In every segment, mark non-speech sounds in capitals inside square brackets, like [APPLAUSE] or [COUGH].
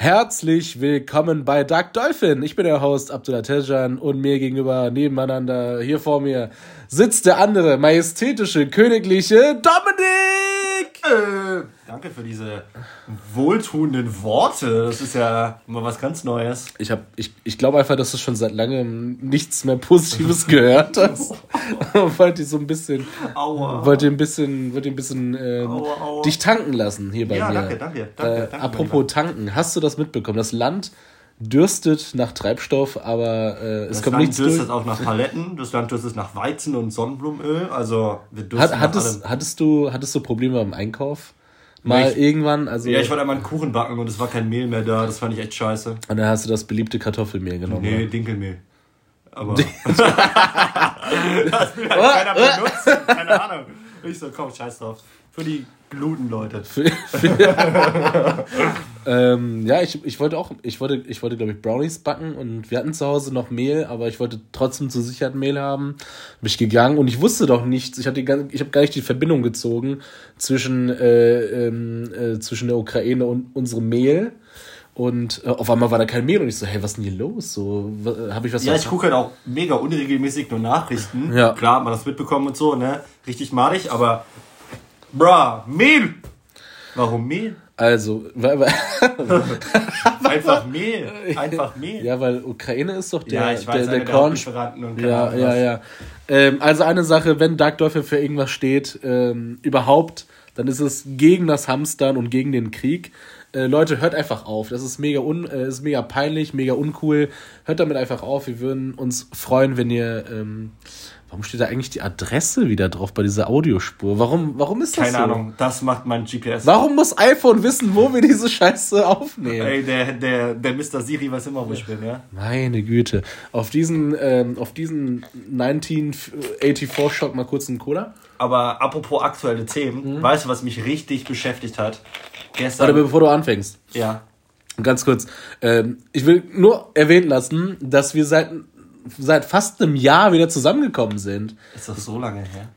Herzlich willkommen bei Dark Dolphin. Ich bin der Host Abdullah Tejan und mir gegenüber nebeneinander hier vor mir sitzt der andere majestätische königliche Dominik. Äh, danke für diese wohltuenden Worte. Das ist ja mal was ganz Neues. Ich ich, ich glaube einfach, dass du schon seit langem nichts mehr Positives [LAUGHS] gehört hast. [LAUGHS] wollte so ein bisschen, Aua. wollte ein bisschen, wollte ein bisschen ähm, Aua, aua. dich tanken lassen hier bei Ja, mir. danke, danke, danke, Äh, danke, apropos tanken, hast du das mitbekommen? Das Land dürstet nach Treibstoff, aber äh, es Das kommt Land nichts durch. dürstet auch nach Paletten, das Land dürstet nach Weizen und Sonnenblumenöl. Also wir dürsten Hat, hattest, hattest, du, hattest du Probleme beim Einkauf? Mal ich- irgendwann, also Ja, ich wollte einmal einen Kuchen backen und es war kein Mehl mehr da. Das fand ich echt scheiße. und dann hast du das beliebte Kartoffelmehl genommen. Nee, oder? Dinkelmehl. Aber. [LAUGHS] das will halt [LAUGHS] keiner benutzen. Keine Ahnung. Ich so, komm, scheiß drauf. Für die Glutenleute. [LAUGHS] ähm, ja, ich, ich wollte auch, ich wollte, ich wollte, glaube ich, Brownies backen und wir hatten zu Hause noch Mehl, aber ich wollte trotzdem zur Sicherheit Mehl haben. Bin ich gegangen und ich wusste doch nichts. Ich hatte ich habe gar nicht die Verbindung gezogen zwischen, äh, ähm, äh, zwischen der Ukraine und unserem Mehl. Und äh, auf einmal war da kein Mehl und ich so, hey, was ist denn hier los? So, habe ich was Ja, ich verpasst? gucke halt auch mega unregelmäßig nur Nachrichten. Ja. Klar, hat man das mitbekommen und so, ne? Richtig madig, aber. Bra, Mehl! Warum Mehl? Also, weil, weil, [LAUGHS] Einfach Mehl. Einfach Mehl. ja, weil Ukraine ist doch der, Ja, ich weiß, der, der der Korn. Keine Ja, ja, ja. Ähm, also eine Sache, wenn Dark Dolphin für irgendwas steht, ähm, überhaupt, dann ist es gegen das Hamstern und gegen den Krieg. Äh, Leute, hört einfach auf. Das ist mega, un, äh, ist mega peinlich, mega uncool. Hört damit einfach auf. Wir würden uns freuen, wenn ihr. Ähm, warum steht da eigentlich die Adresse wieder drauf bei dieser Audiospur? Warum, warum ist das Keine so? Ahnung, das macht mein GPS. Warum muss iPhone wissen, wo wir diese Scheiße aufnehmen? Ey, der, der, der Mr. Siri weiß immer, wo ich bin, ja? Meine Güte. Auf diesen, ähm, auf diesen 1984 Shot mal kurz einen Cola. Aber apropos aktuelle Themen, weißt du, was mich richtig beschäftigt hat? Gestern. Warte, bevor du anfängst. ja. Ganz kurz. Ähm, ich will nur erwähnen lassen, dass wir seit, seit fast einem Jahr wieder zusammengekommen sind. Ist das so lange her?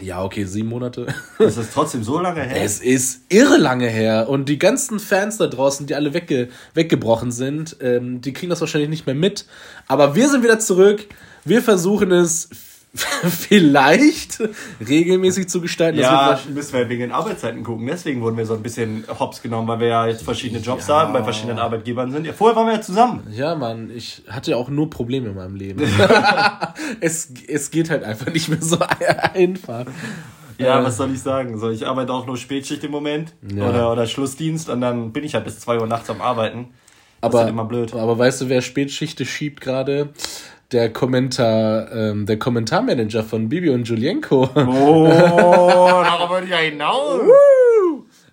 Ja, okay, sieben Monate. Ist das trotzdem so lange her? Es ist irre lange her. Und die ganzen Fans da draußen, die alle wegge weggebrochen sind, ähm, die kriegen das wahrscheinlich nicht mehr mit. Aber wir sind wieder zurück. Wir versuchen es [LAUGHS] vielleicht regelmäßig zu gestalten. ja, wir müssen wir wegen den Arbeitszeiten gucken. Deswegen wurden wir so ein bisschen hops genommen, weil wir ja jetzt verschiedene Jobs haben, bei verschiedenen Arbeitgebern sind. Ja, vorher waren wir ja zusammen. Ja, Mann, ich hatte ja auch nur Probleme in meinem Leben. [LAUGHS] es, es geht halt einfach nicht mehr so [LAUGHS] einfach. Ja, Äh, was soll ich sagen? So, ich arbeite auch nur Spätschicht im Moment Ja. oder, oder Schlussdienst und dann bin ich halt bis 2 Uhr nachts am Arbeiten. Das aber, ist halt immer blöd. aber weißt du, wer Spätschichte schiebt gerade? Der Kommentar, ähm, der Kommentarmanager von Bibi und Julienko. Oh, [LAUGHS] darauf wollte ich ja hinaus.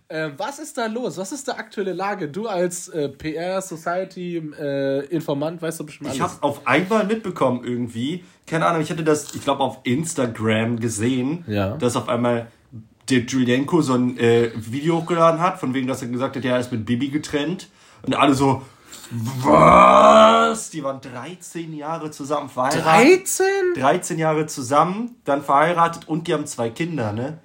Ähm, was ist da los? Was ist die aktuelle Lage? Du als äh, PR-Society-Informant weißt du bestimmt alles. Ich hab's auf einmal mitbekommen irgendwie. Keine Ahnung, ich hatte das, ich glaube, auf Instagram gesehen, Ja. dass auf einmal der Julienko so ein äh, Video hochgeladen hat, von wegen, dass er gesagt hat, ja, er ist mit Bibi getrennt. Und alle so, was? Die waren 13 Jahre zusammen verheiratet. 13? 13 Jahre zusammen, dann verheiratet und die haben zwei Kinder, ne?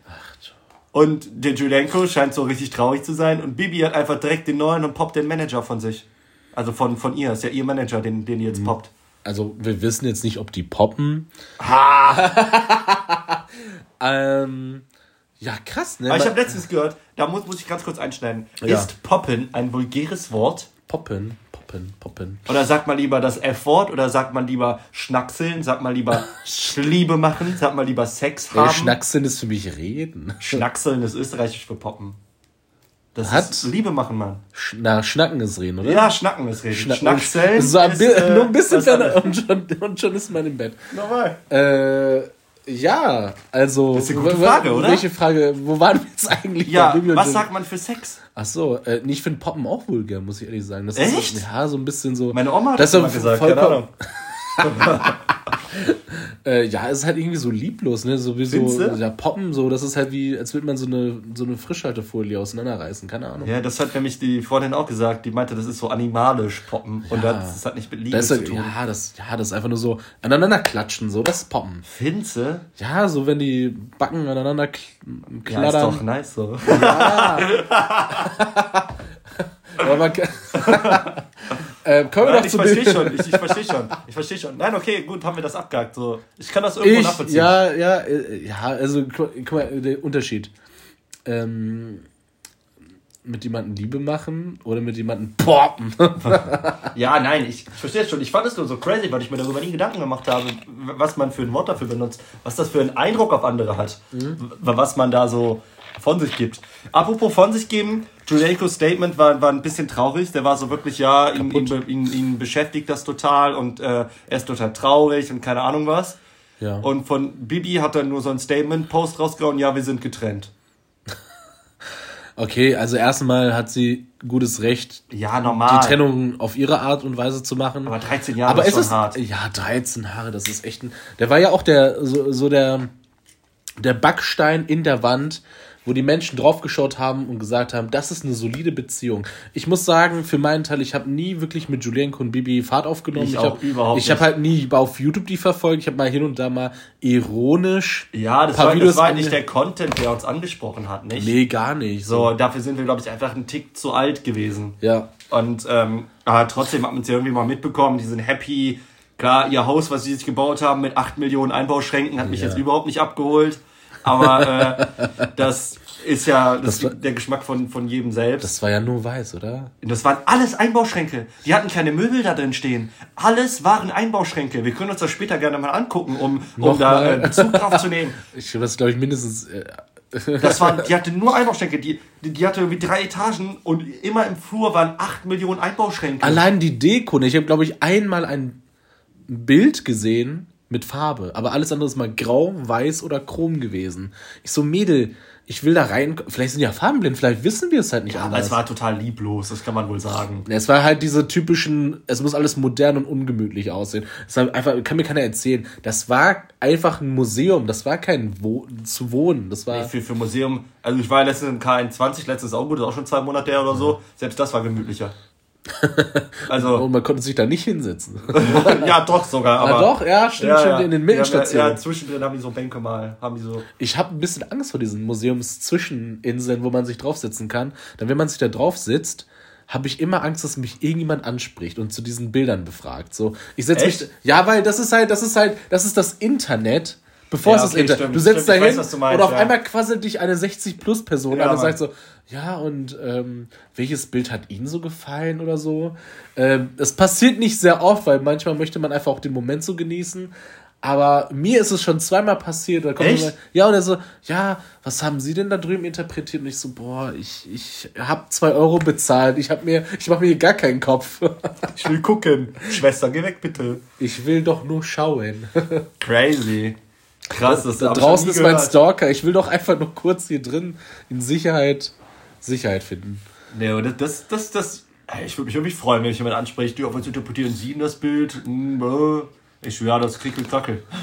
Und der Julienko scheint so richtig traurig zu sein und Bibi hat einfach direkt den neuen und poppt den Manager von sich. Also von, von ihr, ist ja ihr Manager, den, den die jetzt poppt. Also, wir wissen jetzt nicht, ob die poppen. [LAUGHS] ähm, ja, krass, ne? Aber ich habe letztens gehört, da muss, muss ich ganz kurz einschneiden. Ja. Ist poppen ein vulgäres Wort? Poppen, poppen, poppen. Oder sagt man lieber das F-Wort? Oder sagt man lieber schnackseln? Sagt man lieber [LAUGHS] Liebe machen? Sagt man lieber Sex Ey, haben? Schnackseln ist für mich reden. Schnackseln ist österreichisch für poppen. Das Hat- ist Liebe machen, Mann. Sch na, Schnacken ist reden, oder? Ja, schnacken ist reden. Schnacken. Schnackseln So ein ist, äh, [LAUGHS] nur ein bisschen ferner und schon, und schon ist man im Bett. Normal. Äh, ja, also. Das ist eine gute Frage, oder? Welche Frage? Wo waren wir jetzt eigentlich? Ja, was sagt man für Sex? Ach so, äh, nee, ich finde Poppen auch vulgär, muss ich ehrlich sagen. Das Echt? Ist, ja, so ein bisschen so. Meine Oma hat das immer so gesagt, keine Ahnung. [LAUGHS] Äh, ja, es ist halt irgendwie so lieblos, ne? So wie so, Findste? ja, Poppen, so, das ist halt wie, als würde man so eine, so eine Frischhaltefolie auseinanderreißen, keine Ahnung. Ja, das hat nämlich die Freundin auch gesagt. Die meinte, das ist so animalisch poppen. Und Ja. das, das hat nicht mit Liebe Das zu ist, tun. ja, das, ja, das ist einfach nur so aneinander klatschen, so, das ist Poppen. Finze? Ja, so wenn die Backen aneinander kl Ja, ist doch nice so. [LAUGHS] Aber man kann, [LAUGHS] äh, kommen wir Nein, doch ich verstehe schon, ich, ich verstehe schon. Ich verstehe schon. Nein, okay, gut, haben wir das abgehakt. So. Ich kann das irgendwo Ich, nachvollziehen. ja, ja, äh, ja, also gu- guck mal, der Unterschied. Ähm, mit jemandem Liebe machen oder mit jemandem poppen. [LAUGHS] Ja, nein, ich, verstehe es schon. Ich fand es nur so crazy, weil ich mir darüber nie Gedanken gemacht habe, was man für ein Wort dafür benutzt, was das für einen Eindruck auf andere hat, w- was man da so von sich gibt. Apropos von sich geben, Juliankos Statement war, war ein bisschen traurig. Der war so wirklich, ja, ihn, ihn, ihn, ihn beschäftigt das total und äh, er ist total traurig und keine Ahnung was. ja. Und von Bibi hat er nur so ein Statement-Post rausgehauen, ja, wir sind getrennt. Okay, also erstmal hat sie gutes Recht, Ja, normal. die Trennung auf ihre Art und Weise zu machen. Aber 13 Jahre Aber ist es schon ist hart. ja 13 Jahre, das ist echt ein. Der war ja auch der so, so der der Backstein in der Wand, wo die Menschen draufgeschaut haben und gesagt haben, das ist eine solide Beziehung. Ich muss sagen, für meinen Teil, ich habe nie wirklich mit Julienko und Bibi Fahrt aufgenommen. Ich Ich, hab, habe nicht. halt nie auf YouTube die verfolgt. Ich habe mal hin und da mal ironisch. Ja, das war, das war nicht der Content, der uns angesprochen hat, nicht? Nee, gar nicht. So, dafür sind wir, glaube ich, einfach einen Tick zu alt gewesen. Ja. Und ähm, aber trotzdem hat man es ja irgendwie mal mitbekommen, die sind happy. Klar, ihr Haus, was sie sich gebaut haben mit 8 Millionen Einbauschränken, hat mich Ja. jetzt überhaupt nicht abgeholt. Aber äh, das ist ja das Das war- der Geschmack von, von jedem selbst. Das war ja nur weiß, oder? Das waren alles Einbauschränke. Die hatten keine Möbel da drin stehen. Alles waren Einbauschränke. Wir können uns das später gerne mal angucken, um, um da äh, Bezug drauf zu nehmen. [LAUGHS] Ich das glaube ich, mindestens. Äh, Das waren, die [LAUGHS] hatte nur Einbauschränke. Die, die, die hatte irgendwie drei Etagen und immer im Flur waren 8 Millionen Einbauschränke. Allein die Deko. ne? Ich habe, glaube ich, einmal ein Bild gesehen mit Farbe, aber alles andere ist mal grau, weiß oder chrom gewesen. Ich so, Mädel, ich will da rein. Vielleicht sind die ja farbenblind, vielleicht wissen wir es halt nicht Aber anders. es war total lieblos, das kann man wohl sagen. es war halt diese typischen, es muss alles modern und ungemütlich aussehen. Es war einfach, kann mir keiner erzählen. Das war einfach ein Museum, das war kein Wo zu wohnen. Das war. Für, für Museum, also ich war letztens im K21, letztes auch gut, das ist auch schon zwei Monate her oder so. Selbst das war gemütlicher. [LAUGHS] Also, Und man konnte sich da nicht hinsetzen. [LAUGHS] ja, doch sogar. Aber, Ah, doch, ja, stimmt, stimmt, in den Mittelstationen. Ja, ja, zwischendrin haben die so Bänke mal, haben die so. Ich habe ein bisschen Angst vor diesen Museumszwischeninseln, wo man sich draufsetzen kann. Dann, wenn man sich da drauf sitzt, habe ich immer Angst, dass mich irgendjemand anspricht und zu diesen Bildern befragt. So, ich setze mich. Ja, weil das ist halt, das ist halt, das ist das Internet. Bevor Ja, es das okay, Internet. du setzt da hin und auf ja. einmal quasselt dich eine 60-Plus-Person Ja, an und sagt so, ja, und ähm, welches Bild hat Ihnen so gefallen oder so? Ähm, das passiert nicht sehr oft, weil manchmal möchte man einfach auch den Moment so genießen. Aber mir ist es schon zweimal passiert. Da kommt Echt? jemand- ja, und er so, ja, was haben Sie denn da drüben interpretiert? Und ich so, boah, ich, ich habe zwei Euro bezahlt. Ich hab mir, ich mache mir hier gar keinen Kopf. [LAUGHS] Ich will gucken. Schwester, geh weg, bitte. Ich will doch nur schauen. [LAUGHS] Crazy. Krass, das da ich draußen ist mein. Stalker. Ich will doch einfach nur kurz hier drin in Sicherheit, Sicherheit finden. Nee, und das, das, das, ich würde mich wirklich freuen, wenn mich jemand anspricht, die, auf was interpretieren Sie denn das Bild? Hm, äh. Ich ja, das krickel krackel. [LAUGHS]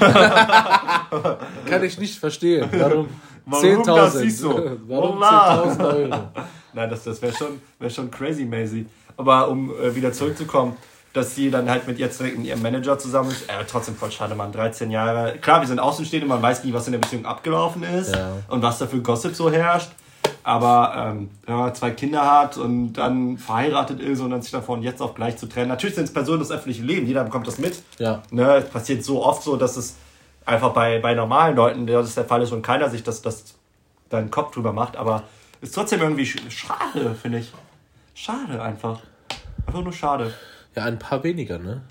Kann ich nicht verstehen. [LAUGHS] Warum? Warum das ist so? 10.000. Warum Wallah. 10.000 Euro? [LAUGHS] Nein, das, das wäre schon, wär schon crazy, Maisie. Aber um äh, wieder zurückzukommen, dass sie dann halt mit ihr direkt mit ihrem Manager zusammen ist, äh, trotzdem voll schade, Mann, 13 Jahre. Klar, wir sind Außenstehende, man weiß nie, was in der Beziehung abgelaufen ist Ja. und was da für Gossip so herrscht. Aber ähm, wenn man zwei Kinder hat und dann verheiratet ist und dann sich davon jetzt auf gleich zu trennen. Natürlich sind es Personen des öffentlichen Lebens, jeder bekommt das mit. Ja. Ne, es passiert so oft so, dass es einfach bei, bei normalen Leuten, dass es der Fall ist und keiner sich das, das da einen Kopf drüber macht. Aber ist trotzdem irgendwie sch- schade, finde ich. Schade einfach. Einfach nur schade. Ja, ein paar weniger, ne?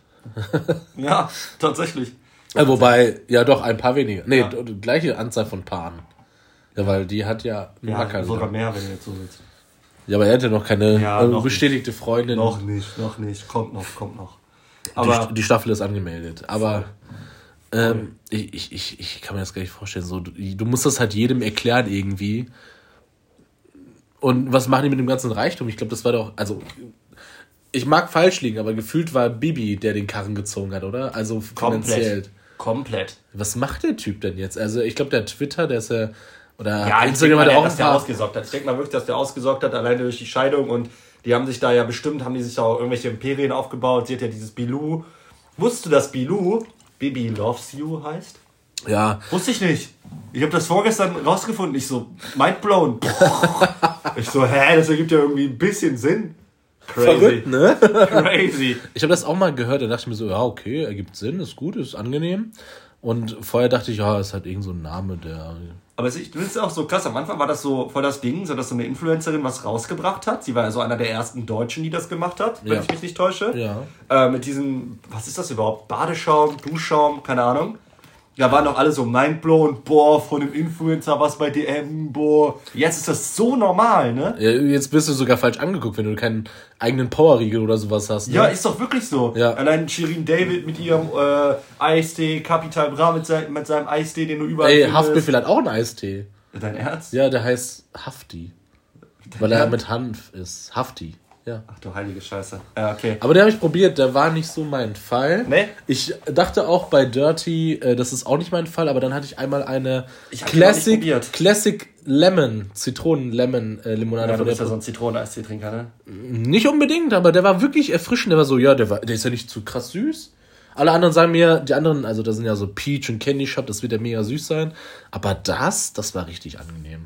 [LAUGHS] Ja, tatsächlich. Äh, wobei, ja doch, ein paar weniger. Nee, Ja. gleiche Anzahl von Paaren. Ja, weil die hat ja einen Ja, Macker. sogar gehabt. mehr, wenn ihr jetzt so sitzt. Ja, aber er hatte noch keine Ja, äh, noch bestätigte Freundin. Noch nicht, noch nicht. Kommt noch, kommt noch. Aber die, die Staffel ist angemeldet. Aber ähm, ich, ich, ich, ich kann mir das gar nicht vorstellen. So, du, du musst das halt jedem erklären irgendwie. Und was machen die mit dem ganzen Reichtum? Ich glaube, das war doch, also ich mag falsch liegen, aber gefühlt war Bibi, der den Karren gezogen hat, oder? Also finanziell. komplett. Komplett. Was macht der Typ denn jetzt? Also ich glaube, der Twitter, der ist ja oder Ja, ich denke Instagram mal, hat der, auch dass der ausgesorgt hat. Ich denke mal wirklich, dass der ausgesorgt hat, alleine durch die Scheidung. Und die haben sich da ja bestimmt, haben die sich da auch irgendwelche Imperien aufgebaut. Sie hat ja dieses Bilou. Wusstest du, dass Bilou Bibi Loves You heißt? Ja, Wusste ich nicht. Ich habe das vorgestern rausgefunden. Ich so, mind blown. [LAUGHS] ich so, hä, das ergibt ja irgendwie ein bisschen Sinn. Verrückt, ne? [LAUGHS] Crazy. Ich habe das auch mal gehört, da dachte ich mir so, ja, okay, ergibt Sinn, ist gut, ist angenehm. Und vorher dachte ich, ja, ist halt irgend so ein Name, der. Aber ich finde es auch so krass. Am Anfang war das so voll das Ding, so dass so eine Influencerin was rausgebracht hat. Sie war ja so einer der ersten Deutschen, die das gemacht hat, wenn ja. ich mich nicht täusche. Ja. Äh, mit diesem, was ist das überhaupt? Badeschaum, Duschschaum, keine Ahnung. Da waren doch alle so mindblown, boah, von dem Influencer was bei DM, boah. Jetzt ist das so normal, ne? Ja, jetzt bist du sogar falsch angeguckt, wenn du keinen eigenen Powerriegel oder sowas hast. Ne? Ja, ist doch wirklich so. Ja. Allein Shirin David mit ihrem äh, Eistee, Capital Bra mit, sein, mit seinem Eistee, den du überall Ey, Haftbefehl hat auch einen Eistee. Dein Ernst? Ja, der heißt Hafti. Dein weil er mit Hanf ist. Hafti. Ja. Ach du heilige Scheiße. Ja, okay. Aber den habe ich probiert, der war nicht so mein Fall. Nee? Ich dachte auch bei Dirty, äh, das ist auch nicht mein Fall, aber dann hatte ich einmal eine Classic, Classic Lemon, Zitronen-Lemon-Limonade. Äh, ja, du bist ja so ein Zitronen-Eistee-Trinker, ne? Nicht unbedingt, aber der war wirklich erfrischend. Der war so, ja, der, war, der ist ja nicht zu krass süß. Alle anderen sagen mir, die anderen, also da sind ja so Peach und Candy Shop, das wird ja mega süß sein. Aber das, das war richtig angenehm.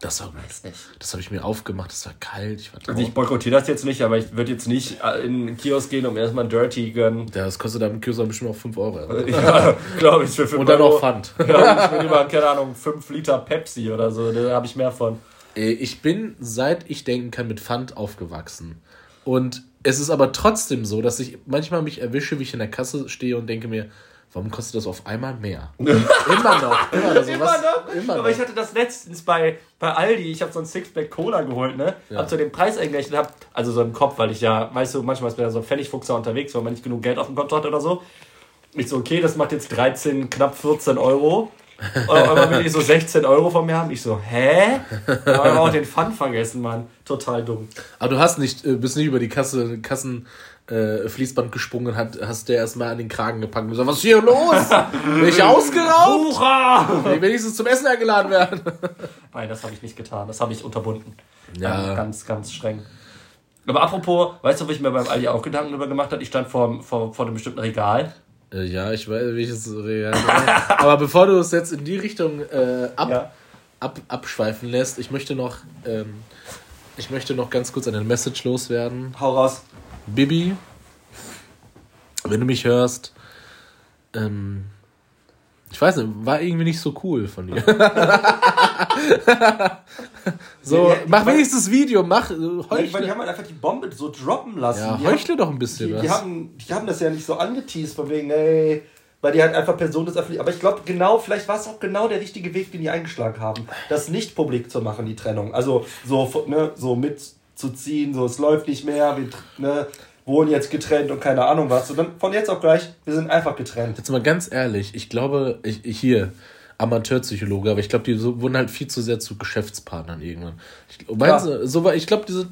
Das war weiß nicht. Das habe ich mir aufgemacht, es war kalt. Ich war also ich boykottiere das jetzt nicht, aber ich würde jetzt nicht in den Kiosk gehen, um erstmal ein Dirty gönnen. Ja, das kostet am Kiosk bestimmt auch 5 Euro. Also. [LAUGHS] ja, glaube ich, für 5 Und dann auch Pfand. [LAUGHS] Ja, ich bin über, keine Ahnung, 5 Liter Pepsi oder so, da habe ich mehr von. Äh, ich bin, seit ich denken kann, mit Pfand aufgewachsen. Und es ist aber trotzdem so, dass ich manchmal mich erwische, wie ich in der Kasse stehe und denke mir, warum kostet das auf einmal mehr? [LAUGHS] immer noch. Immer, also immer, noch? immer noch. Aber ich hatte das letztens bei, bei Aldi, ich habe so ein Sixpack Cola geholt, ne? Ja. Hab so den Preis eingerechnet, hab, also so im Kopf, weil ich ja, weißt du, manchmal ist mir so ein Pfennigfuchser unterwegs, weil man nicht genug Geld auf dem Konto hat oder so. Ich so, okay, das macht jetzt 13, knapp 14 Euro. [LAUGHS] Und dann will ich so 16 Euro von mir haben. Ich so, hä? Da haben wir auch den Fun vergessen, Mann. Total dumm. Aber du hast nicht, äh, bist nicht über die Kasse, Kassen äh, Fließband gesprungen hat, hast du erstmal an den Kragen gepackt und gesagt, was ist hier los? [LAUGHS] Bin ich ausgeraubt? Bucher! Will wenigstens zum Essen eingeladen werden. [LAUGHS] Nein, das habe ich nicht getan. Das habe ich unterbunden. Ja. Ganz, ganz streng. Aber apropos, weißt du, wo ich mir beim Aldi auch Gedanken darüber gemacht habe? Ich stand vor, vor, vor einem bestimmten Regal. Äh, ja, ich weiß, welches Regal. [LAUGHS] Aber bevor du es jetzt in die Richtung äh, ab, ja. ab, abschweifen lässt, ich möchte noch, ähm, ich möchte noch ganz kurz eine Message loswerden. Hau raus. Bibi, wenn du mich hörst, ähm, ich weiß nicht, war irgendwie nicht so cool von dir. [LAUGHS] so, ja, ja, mach wenigstens Video, mach. Heuchle. Weil die haben halt einfach die Bombe so droppen lassen. Ja, heuchle doch ein bisschen die, was. Die haben, die haben das ja nicht so angeteased, von wegen, ey, weil die halt einfach Personen des Öffentlichen. Aber ich glaube, genau, vielleicht war es auch genau der richtige Weg, den die eingeschlagen haben, das nicht publik zu machen, die Trennung. Also so, ne, so mitzuziehen, so es läuft nicht mehr, wir, ne, wohnen jetzt getrennt und keine Ahnung was. Und dann von jetzt auf gleich, wir sind einfach getrennt. Jetzt mal ganz ehrlich, ich glaube, ich, ich hier, Amateurpsychologe, aber ich glaube, die so, wurden halt viel zu sehr zu Geschäftspartnern irgendwann. Ich, meinst ja. so, ich glaube, diese,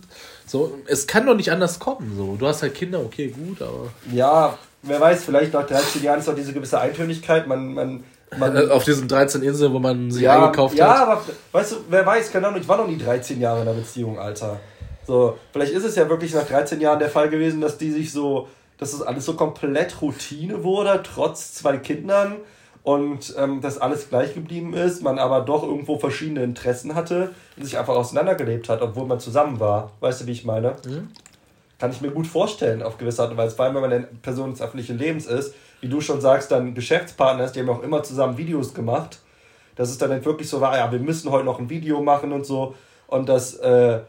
so, es kann doch nicht anders kommen. So. Du hast halt Kinder, okay, gut, aber. Ja, wer weiß, vielleicht nach 13 Jahren ist auch diese gewisse Eintönigkeit, man, man, man [LAUGHS] auf diesen 13 Inseln, wo man sie ja, eingekauft ja, hat. Ja, aber weißt du, wer weiß, keine Ahnung, ich war noch nie 13 Jahre in einer Beziehung, Alter. So, vielleicht ist es ja wirklich nach 13 Jahren der Fall gewesen, dass die sich so, dass das alles so komplett Routine wurde, trotz zwei Kindern und ähm, dass alles gleich geblieben ist, man aber doch irgendwo verschiedene Interessen hatte und sich einfach auseinandergelebt hat, obwohl man zusammen war. Weißt du, wie ich meine? Mhm. Kann ich mir gut vorstellen, auf gewisse Art und Weise, vor allem wenn man eine Person des öffentlichen Lebens ist, wie du schon sagst, dann Geschäftspartner ist, die haben auch immer zusammen Videos gemacht. Dass es dann wirklich so war, ja, wir müssen heute noch ein Video machen und so. Und das, äh,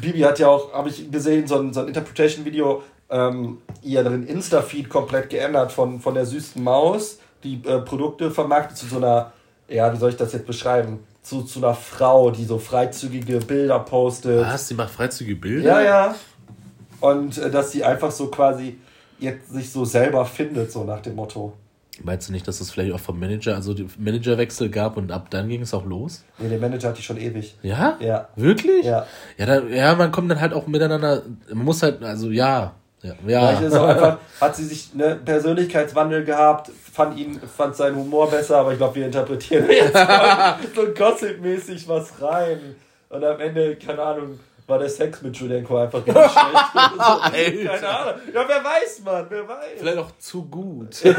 Bibi hat ja auch, habe ich gesehen, so ein, so ein Interpretation-Video, ähm, ihren Insta-Feed komplett geändert von, von der süßen Maus, die äh, Produkte vermarktet zu so einer, ja, wie soll ich das jetzt beschreiben? Zu, zu einer Frau, die so freizügige Bilder postet. Was? Die macht freizügige Bilder? Ja, ja. Und äh, dass sie einfach so quasi jetzt sich so selber findet, so nach dem Motto. Meinst du nicht, dass es vielleicht auch vom Manager, also die Managerwechsel gab und ab dann ging es auch los? Nee, der Manager hat die schon ewig. Ja? Ja. Wirklich? Ja. Ja, da, ja, man kommt dann halt auch miteinander, man muss halt, also ja. Ja. ja. Vielleicht ist auch einfach, [LAUGHS] hat sie sich eine Persönlichkeitswandel gehabt, fand ihn, fand seinen Humor besser, aber ich glaube, wir interpretieren [LAUGHS] jetzt so gossip-mäßig was rein. Und am Ende, keine Ahnung, war der Sex mit Julienko einfach richtig schlecht. [LAUGHS] Keine Ahnung. Ja, wer weiß, Mann, wer weiß. Vielleicht auch zu gut. [LAUGHS]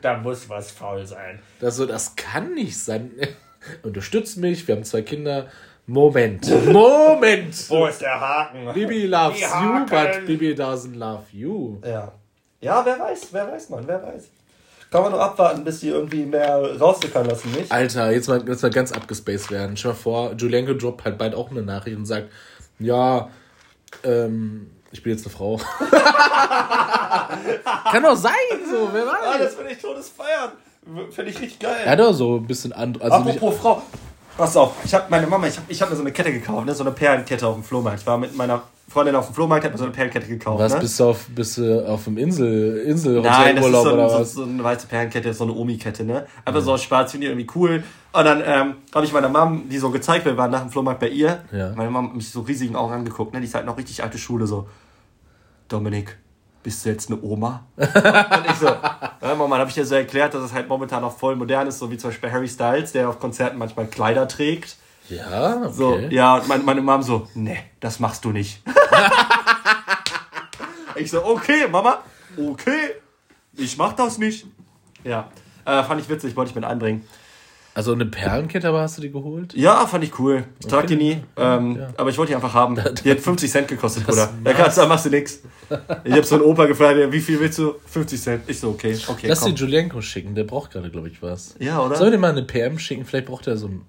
da muss was faul sein. Das, so, das kann nicht sein. [LAUGHS] Unterstützt mich, wir haben zwei Kinder. Moment. Moment. Wo ist der Haken? Bibi loves you, but Bibi doesn't love you. Ja. Ja, wer weiß, wer weiß, Mann, wer weiß. Kann man nur abwarten, bis die irgendwie mehr raussickern lassen, nicht? Alter, jetzt mal, jetzt mal ganz abgespaced werden. Stell mal vor, Julienko droppt halt bald auch eine Nachricht und sagt, ja, ähm, ich bin jetzt eine Frau. [LAUGHS] Kann doch sein, so, wer weiß. Ah, das finde ich todes Feiern. Finde ich richtig geil. Hat doch so ein bisschen an, also nicht, Apropos Frau. Pass auf, ich habe meine Mama, ich habe ich hab mir so eine Kette gekauft, ne? so eine Perlenkette auf dem Flohmarkt. Ich war mit meiner Freundin auf dem Flohmarkt, hab mir so eine Perlenkette gekauft. was, ne? bist du auf, bist du auf dem Insel, Insel Nein, das ist so, oder so, was? so eine weiße Perlenkette, so eine Omi-Kette, ne? Einfach so aus Schwarz, finde ich irgendwie cool. Und dann ähm, habe ich meiner Mom, die so gezeigt, wir waren nach dem Flohmarkt bei ihr. Ja. Meine Mom hat mich so riesigen Augen angeguckt, ne? Die ist halt noch richtig alte Schule, so. Dominik, bist du jetzt eine Oma? [LAUGHS] und ich so, ja, Mama, dann habe ich dir so erklärt, dass es halt momentan noch voll modern ist, so wie zum Beispiel Harry Styles, der auf Konzerten manchmal Kleider trägt. Ja, okay. So, ja, und meine, meine Mom so, nee, das machst du nicht. [LAUGHS] ich so, okay, Mama, okay, ich mach das nicht. Ja, äh, fand ich witzig, wollte ich mit einbringen. Also eine Perlenkette aber hast du die geholt? Ja, fand ich cool. Ich trag die nie, ähm, aber ich wollte die einfach haben. [LAUGHS] Die hat 50 Cent gekostet, Bruder. Da kannst da machst du nix. Ich hab so einen Opa gefragt, wie viel willst du? 50 Cent. Ich so, okay, okay, Lass komm. den Julienko schicken, der braucht gerade, glaube ich, was. Ja, oder? Sollen wir dir mal eine PM schicken? Vielleicht braucht er so ein.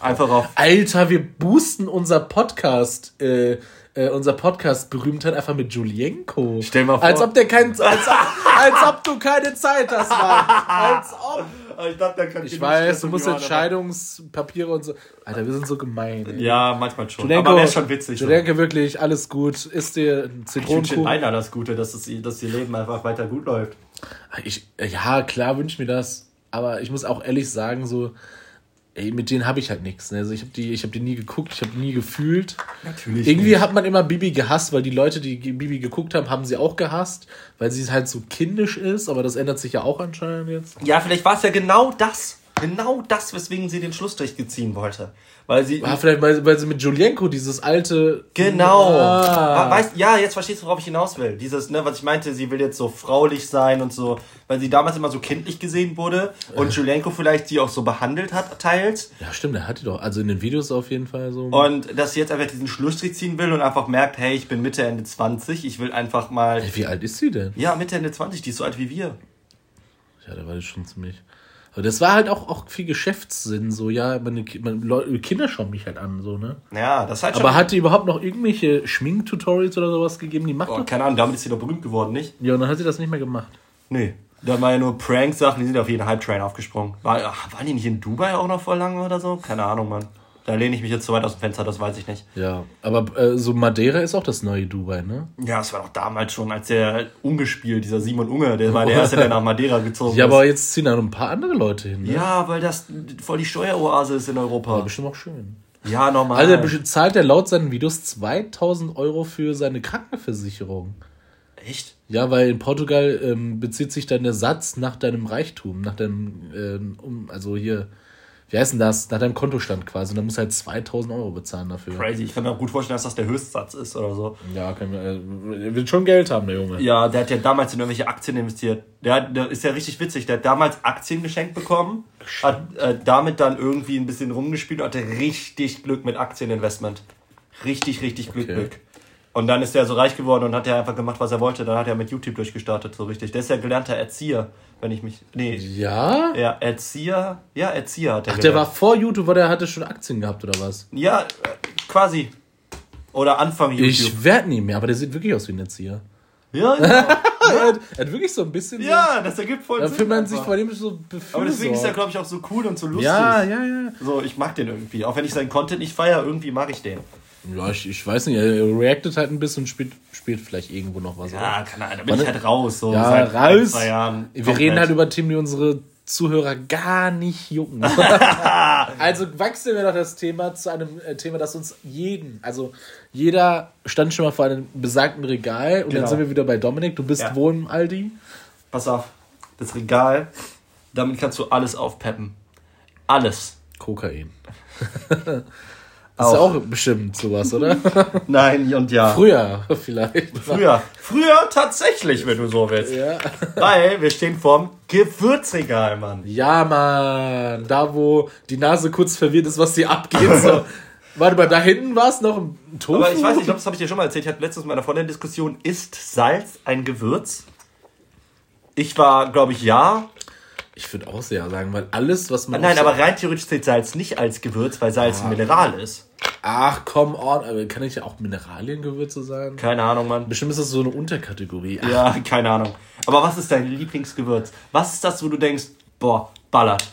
Einfach auf. Alter, wir boosten unser Podcast, äh, äh, unser Podcast-Berühmtheit einfach mit Julienko. Stell mal vor. Als ob der kein, als, [LAUGHS] als ob du keine Zeit hast, Mann. Als ob. Ich, dachte, da kann Ich weiß, du musst Entscheidungspapiere und so. Alter, wir sind so gemein. Ey. Ja, manchmal schon. Julienko, aber wäre schon witzig. so. Julienko, wirklich, alles gut. Ist dir ein Ich wünsche Zitronenkuchen? Rainer das Gute, dass, es, dass ihr Leben einfach weiter gut läuft. Ich, ja, klar wünsche ich mir das. Aber ich muss auch ehrlich sagen, so, ey, mit denen habe ich halt nichts. Ne? Also ich habe die, ich hab die nie geguckt, ich habe die nie gefühlt. Natürlich. Irgendwie hat man immer Bibi gehasst, weil die Leute, die Bibi geguckt haben, haben sie auch gehasst, weil sie halt so kindisch ist. Aber das ändert sich ja auch anscheinend jetzt. Ja, vielleicht war es ja genau das. Genau das, weswegen sie den Schlussstrich ziehen wollte. Weil sie. Ah, vielleicht, weil, weil sie mit Julienko dieses alte. Genau. Ah. Weißt, ja, jetzt verstehst du, worauf ich hinaus will. Dieses, ne, was ich meinte, sie will jetzt so fraulich sein und so, weil sie damals immer so kindlich gesehen wurde und Julienko vielleicht sie auch so behandelt hat, teils. Ja, stimmt, der hat die doch. Also in den Videos auf jeden Fall so. Und dass sie jetzt einfach diesen Schlussstrich ziehen will und einfach merkt, hey, ich bin Mitte, Ende 20, ich will einfach mal. Ey, wie alt ist sie denn? Ja, Mitte, Ende 20, die ist so alt wie wir. Ja, da war das schon ziemlich. Aber das war halt auch, auch viel Geschäftssinn, so, ja, meine, meine Kinder schauen mich halt an, so, ne? Ja, das halt schon. Aber hat die überhaupt noch irgendwelche Schminktutorials oder sowas gegeben? Die macht oh, doch. keine Ahnung, damit ist sie doch berühmt geworden, nicht? Ja, und dann hat sie das nicht mehr gemacht. Nee. Da war ja nur Prank-Sachen, die sind auf jeden Hype-Train aufgesprungen. War, ach, waren die nicht in Dubai auch noch vor lange oder so? Keine Ahnung, Mann. Da lehne ich mich jetzt zu weit aus dem Fenster, das weiß ich nicht. Ja, aber äh, so Madeira ist auch das neue Dubai, ne? Ja, das war doch damals schon, als der umgespielt, dieser Simon Unge, der war der Erste, der nach Madeira gezogen Ja, ist. aber jetzt ziehen da noch ein paar andere Leute hin, ne? Ja, weil das voll die Steueroase ist in Europa. Bestimmt auch schön. Ja, normal. Also, der zahlt er laut seinen Videos 2000 Euro für seine Krankenversicherung. Echt? Ja, weil in Portugal ähm, bezieht sich dann der Satz nach deinem Reichtum, nach deinem, ähm, also hier, wie heißt denn das? Nach deinem Kontostand quasi. Und dann musst du halt 2000 Euro bezahlen dafür. Crazy. Ich kann mir auch gut vorstellen, dass das der Höchstsatz ist oder so. Ja, kann, äh, er will schon Geld haben, der Junge. Ja, der hat ja damals in irgendwelche Aktien investiert. Der, hat, der ist ja richtig witzig. Der hat damals Aktien geschenkt bekommen, hat äh, damit dann irgendwie ein bisschen rumgespielt und hatte richtig Glück mit Aktieninvestment. Richtig, richtig Glück, Okay. Glück. Und dann ist er so reich geworden und hat er einfach gemacht, was er wollte. Dann hat er mit YouTube durchgestartet, so richtig. Der ist ja gelernter Erzieher, wenn ich mich. Nee. Ja? Ja, Erzieher. Ja, Erzieher hat er Ach, der gelernt. war vor YouTube, weil der hatte schon Aktien gehabt, oder was? Ja, äh, quasi. Oder Anfang YouTube. Ich werd nie mehr, aber der sieht wirklich aus wie ein Erzieher. Ja, ja. [LAUGHS] er, hat, er hat wirklich so ein bisschen ja, das ergibt voll so. Da Sinn. fühlt man sich einfach. vor dem so befürsorgt. Aber deswegen ist er, glaube ich, auch so cool und so lustig. Ja, ja, ja. So, ich mag den irgendwie. Auch wenn ich seinen Content nicht feiere, irgendwie mag ich den. Ja, ich, ich weiß nicht, er reactet halt ein bisschen und spielt, spielt vielleicht irgendwo noch was. Ja, keine Ahnung, da bin ich halt raus. So Ja, seit raus. zwei Jahren. Wir Komplett. reden halt über Themen, die unsere Zuhörer gar nicht jucken. [LAUGHS] [LAUGHS] also wachsen wir doch das Thema zu einem äh, Thema, das uns jeden, also jeder stand schon mal vor einem besagten Regal und Genau. dann sind wir wieder bei Dominik. Du bist Ja. wo im Aldi? Pass auf, das Regal, damit kannst du alles aufpeppen. Alles. Kokain. [LAUGHS] Das ist ja auch bestimmt sowas, oder? [LAUGHS] Nein und ja. Früher vielleicht. Früher. Früher tatsächlich, wenn du so willst. Ja. Weil wir stehen vorm Gewürzregal, Mann. Ja, Mann. Da, wo die Nase kurz verwirrt ist, was hier abgeht. So. [LAUGHS] Warte mal, da hinten war es noch ein Tofu. Aber ich weiß nicht, ich glaube, das habe ich dir schon mal erzählt. Ich hatte letztens mit meiner Freundin Diskussion, ist Salz ein Gewürz? Ich war, glaube ich, ja. Ich würde auch sehr sagen, weil alles, was man. Nein, aber rein theoretisch zählt Salz nicht als Gewürz, weil Salz ein Mineral ist. Ach, come on. Aber kann ich ja auch Mineraliengewürze sein? Keine Ahnung, Mann. Bestimmt ist das so eine Unterkategorie. Ach, Ja, [LAUGHS] keine Ahnung. Aber was ist dein Lieblingsgewürz? Was ist das, wo du denkst, boah, ballert?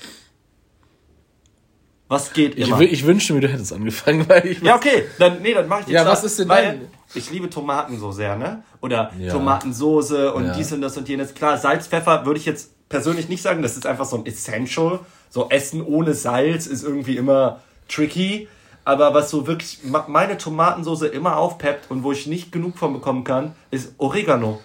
Was geht ich, immer? wü- ich wünschte mir, du hättest angefangen, [LAUGHS] weil ich. ja, okay, dann, nee, dann mach ich den Ja, was ist denn dein- Ich liebe Tomaten so sehr, ne? Oder Ja. Tomatensoße und Ja. dies und das und jenes. Klar, Salz, Pfeffer würde ich jetzt persönlich nicht sagen, das ist einfach so ein Essential. So Essen ohne Salz ist irgendwie immer tricky. Aber was so wirklich meine Tomatensoße immer aufpeppt und wo ich nicht genug von bekommen kann, ist Oregano.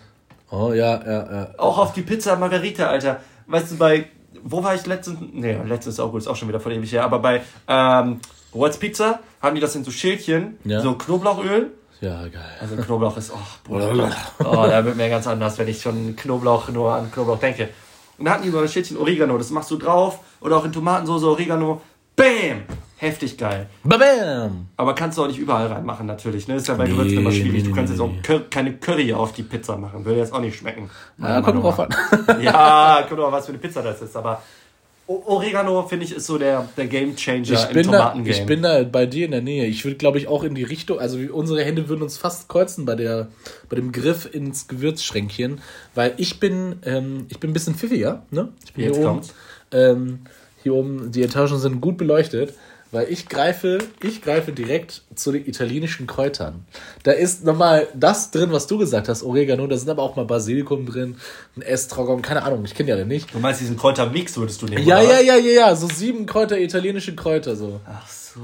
Oh, ja, ja, ja. Auch auf die Pizza Margarita, Alter. Weißt du, bei. Wo war ich letztens? Nee, letztens ist auch gut, ist auch schon wieder voll ewig her. Aber bei ähm, What's Pizza haben die das in so Schälchen, Ja. so Knoblauchöl. Ja, geil. Also Knoblauch ist, oh, Bruder. Oh, da wird mir ganz anders, wenn ich schon Knoblauch nur an Knoblauch denke. Und da hatten die so ein Schälchen Oregano, das machst du drauf. Oder auch in Tomatensoße Oregano. Bam! Heftig geil. Babam! Aber kannst du auch nicht überall reinmachen, natürlich. Ne? Ist ja bei Nee, Gewürzen immer schwierig. Du kannst jetzt auch. Cur keine Curry auf die Pizza machen. Würde jetzt auch nicht schmecken. [LAUGHS] Ja, [LAUGHS] kommt drauf an. Ja, kommt doch was für eine Pizza das ist. Aber Oregano, finde ich, ist so der, der Game Changer Ich im bin, da, Tomatengame. ich bin da bei dir in der Nähe. Ich würde, glaube ich, auch in die Richtung, also unsere Hände würden uns fast kreuzen bei, der, bei dem Griff ins Gewürzschränkchen, weil ich bin, ähm, ich bin ein bisschen pfiffiger. Ne? Ich bin Jetzt hier oben, ähm, hier oben, die Etagen sind gut beleuchtet, weil ich greife, ich greife direkt zu den italienischen Kräutern. Da ist nochmal das drin, was du gesagt hast, Oregano, da sind aber auch mal Basilikum drin, ein Estragon, keine Ahnung, ich kenne ja den nicht. Du meinst diesen Kräutermix würdest du nehmen? Ja, oder ja, ja, ja, ja, so sieben Kräuter, italienische Kräuter so. Ach so.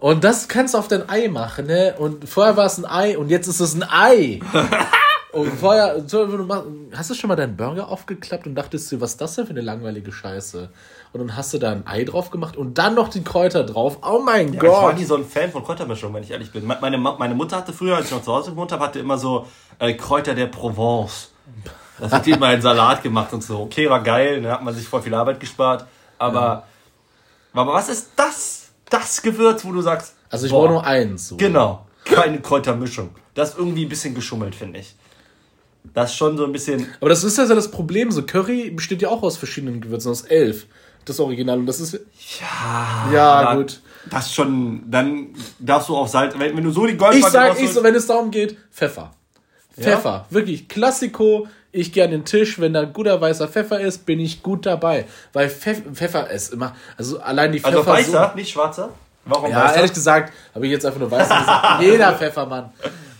Und das kannst du auf dein Ei machen, ne? Und vorher war es ein Ei und jetzt ist es ein Ei. [LAUGHS] und vorher, so, du machst- hast du schon mal deinen Burger aufgeklappt und dachtest dir, was ist das denn für eine langweilige Scheiße? Und dann hast du da ein Ei drauf gemacht und dann noch die Kräuter drauf. Oh mein Ja, ich war Gott. nie so ein Fan von Kräutermischung, wenn ich ehrlich bin. Me- Meine, meine Mutter hatte früher, als ich noch zu Hause gewohnt habe, hatte immer so äh, Kräuter der Provence. Das hat die immer in Salat gemacht und so. Okay, war geil, da hat man sich voll viel Arbeit gespart. Aber, aber was ist das? Das Gewürz, wo du sagst. Also ich boah, brauche nur eins. So. Genau, keine Kräutermischung. Das ist irgendwie ein bisschen geschummelt, finde ich. Das ist schon so ein bisschen. Aber das ist ja so das Problem. So Curry besteht ja auch aus verschiedenen Gewürzen, aus elf. Das Original. Und das ist. Ja, Ja, aber gut. Das ist schon. Dann darfst du auch Salz. Wenn, wenn du so die Ich Goldbacke sag, ich so, wenn es darum geht, Pfeffer. Pfeffer, wirklich Klassiko. Ich gehe an den Tisch, wenn da guter weißer Pfeffer ist, bin ich gut dabei. Weil Pfeff, Pfeffer ist immer, also allein die Pfeffer. Also weißer, nicht schwarzer? Warum Ja, weißer? ehrlich gesagt, habe ich jetzt einfach nur weißer gesagt. [LAUGHS] Jeder Pfeffermann.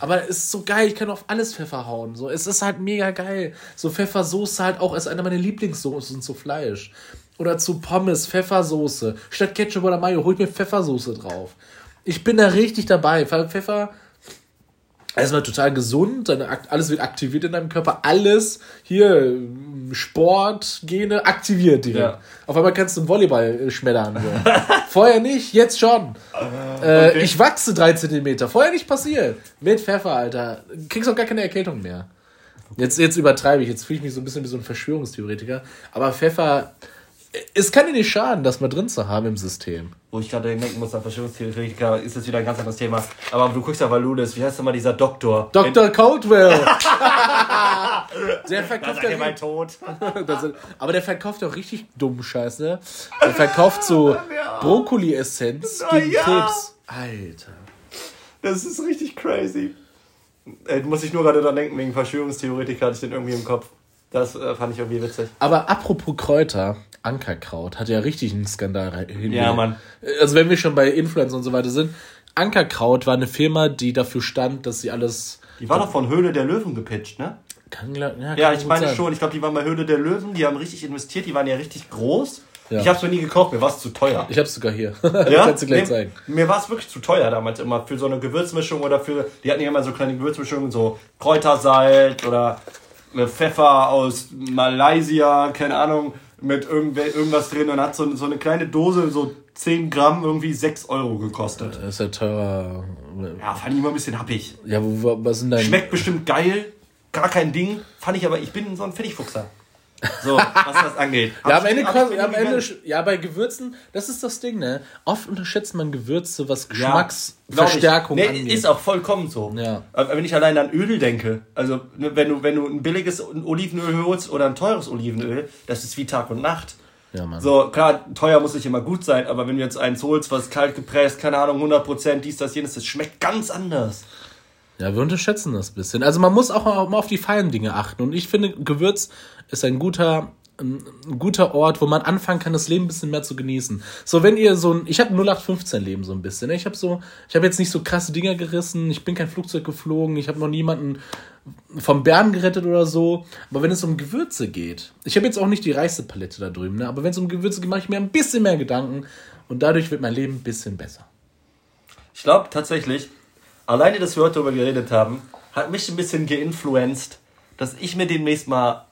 Aber es ist so geil, ich kann auf alles Pfeffer hauen. So, es ist halt mega geil. So Pfeffersoße halt auch ist einer meiner Lieblingssoßen zu Fleisch. Oder zu Pommes, Pfeffersoße. Statt Ketchup oder Mayo hol ich mir Pfeffersoße drauf. Ich bin da richtig dabei, weil Pfeffer erstmal total gesund, alles wird aktiviert in deinem Körper, alles hier Sport, Gene aktiviert direkt. Ja. Auf einmal kannst du einen Volleyball äh, schmettern. So. [LAUGHS] Vorher nicht, jetzt schon. Äh, okay. Ich wachse drei Zentimeter. Vorher nicht passiert. Mit Pfeffer, Alter. Kriegst auch gar keine Erkältung mehr. Jetzt, jetzt übertreibe ich, jetzt fühle ich mich so ein bisschen wie so ein Verschwörungstheoretiker. Aber Pfeffer, es kann dir nicht schaden, das mal drin zu haben im System. Wo ich gerade denken muss an Verschwörungstheoretiker, ist das wieder ein ganz anderes Thema. Aber du guckst ja Valudes, wie heißt denn mal dieser Doktor? Dr. Coldwell. [LAUGHS] [LAUGHS] der verkauft ja mal tot. Das sind- aber der verkauft auch richtig dumm Scheiße. Der verkauft so [LAUGHS] Brokkoli-Essenz gegen ja. Krebs. Alter. Das ist richtig crazy. Ey, muss ich nur gerade dran denken, wegen Verschwörungstheoretiker hatte ich den irgendwie im Kopf. Das äh, fand ich irgendwie witzig. Aber apropos Kräuter, Ankerkraut hat ja richtig einen Skandal hingelegt. Ja, Mann. Also wenn wir schon bei Influencern und so weiter sind, Ankerkraut war eine Firma, die dafür stand, dass sie alles Die war doch von Höhle der Löwen gepitcht, ne? kann, ja, Ja, kann ich gut meine sein. schon. Ich glaube, die waren bei Höhle der Löwen, die haben richtig investiert, die waren ja richtig groß. Ja. Ich habe es noch nie gekauft, mir war es zu teuer. Ich hab's sogar hier. [LAUGHS] Ja? Kannst du gleich Nee, zeigen. Mir war es wirklich zu teuer damals immer für so eine Gewürzmischung oder für. Die hatten ja immer so kleine Gewürzmischungen, so Kräutersalz oder Pfeffer aus Malaysia, keine Ahnung, mit irgendwer, irgendwas drin und hat so, so eine kleine Dose, so 10 Gramm, irgendwie 6 Euro gekostet. Das ist ja teurer. Ja, fand ich immer ein bisschen happig. Ja, was sind deine. Schmeckt bestimmt geil, gar kein Ding, fand ich aber, ich bin so ein Fertigfuchser. So, was das angeht. Ja, am Ende, mir am Ende, ja, bei Gewürzen, das ist das Ding, ne? Oft unterschätzt man Gewürze, was Ja, Geschmacksverstärkung ich. nee, angeht. Ist auch vollkommen so. Ja. Wenn ich allein an Öl denke, also ne, wenn du, wenn du ein billiges Olivenöl holst oder ein teures Olivenöl, das ist wie Tag und Nacht. Ja, Mann. So, klar, teuer muss nicht immer gut sein, aber wenn du jetzt eins holst, was kalt gepresst, keine Ahnung, 100%, dies, das, jenes, das schmeckt ganz anders. Ja, wir unterschätzen das ein bisschen. Also man muss auch mal auf die feinen Dinge achten. Und ich finde, Gewürz ist ein guter, ein ein guter Ort, wo man anfangen kann, das Leben ein bisschen mehr zu genießen. So, wenn ihr so ein, ich habe ein 0815-Leben so ein bisschen. Ne? Ich habe so, ich habe jetzt nicht so krasse Dinger gerissen, ich bin kein Flugzeug geflogen, ich habe noch niemanden vom Bären gerettet oder so. Aber wenn es um Gewürze geht, ich habe jetzt auch nicht die reichste Palette da drüben, ne? aber wenn es um Gewürze geht, mache ich mir ein bisschen mehr Gedanken und dadurch wird mein Leben ein bisschen besser. Ich glaube tatsächlich, alleine, dass wir heute darüber geredet haben, hat mich ein bisschen geinfluenced, dass ich mir demnächst mal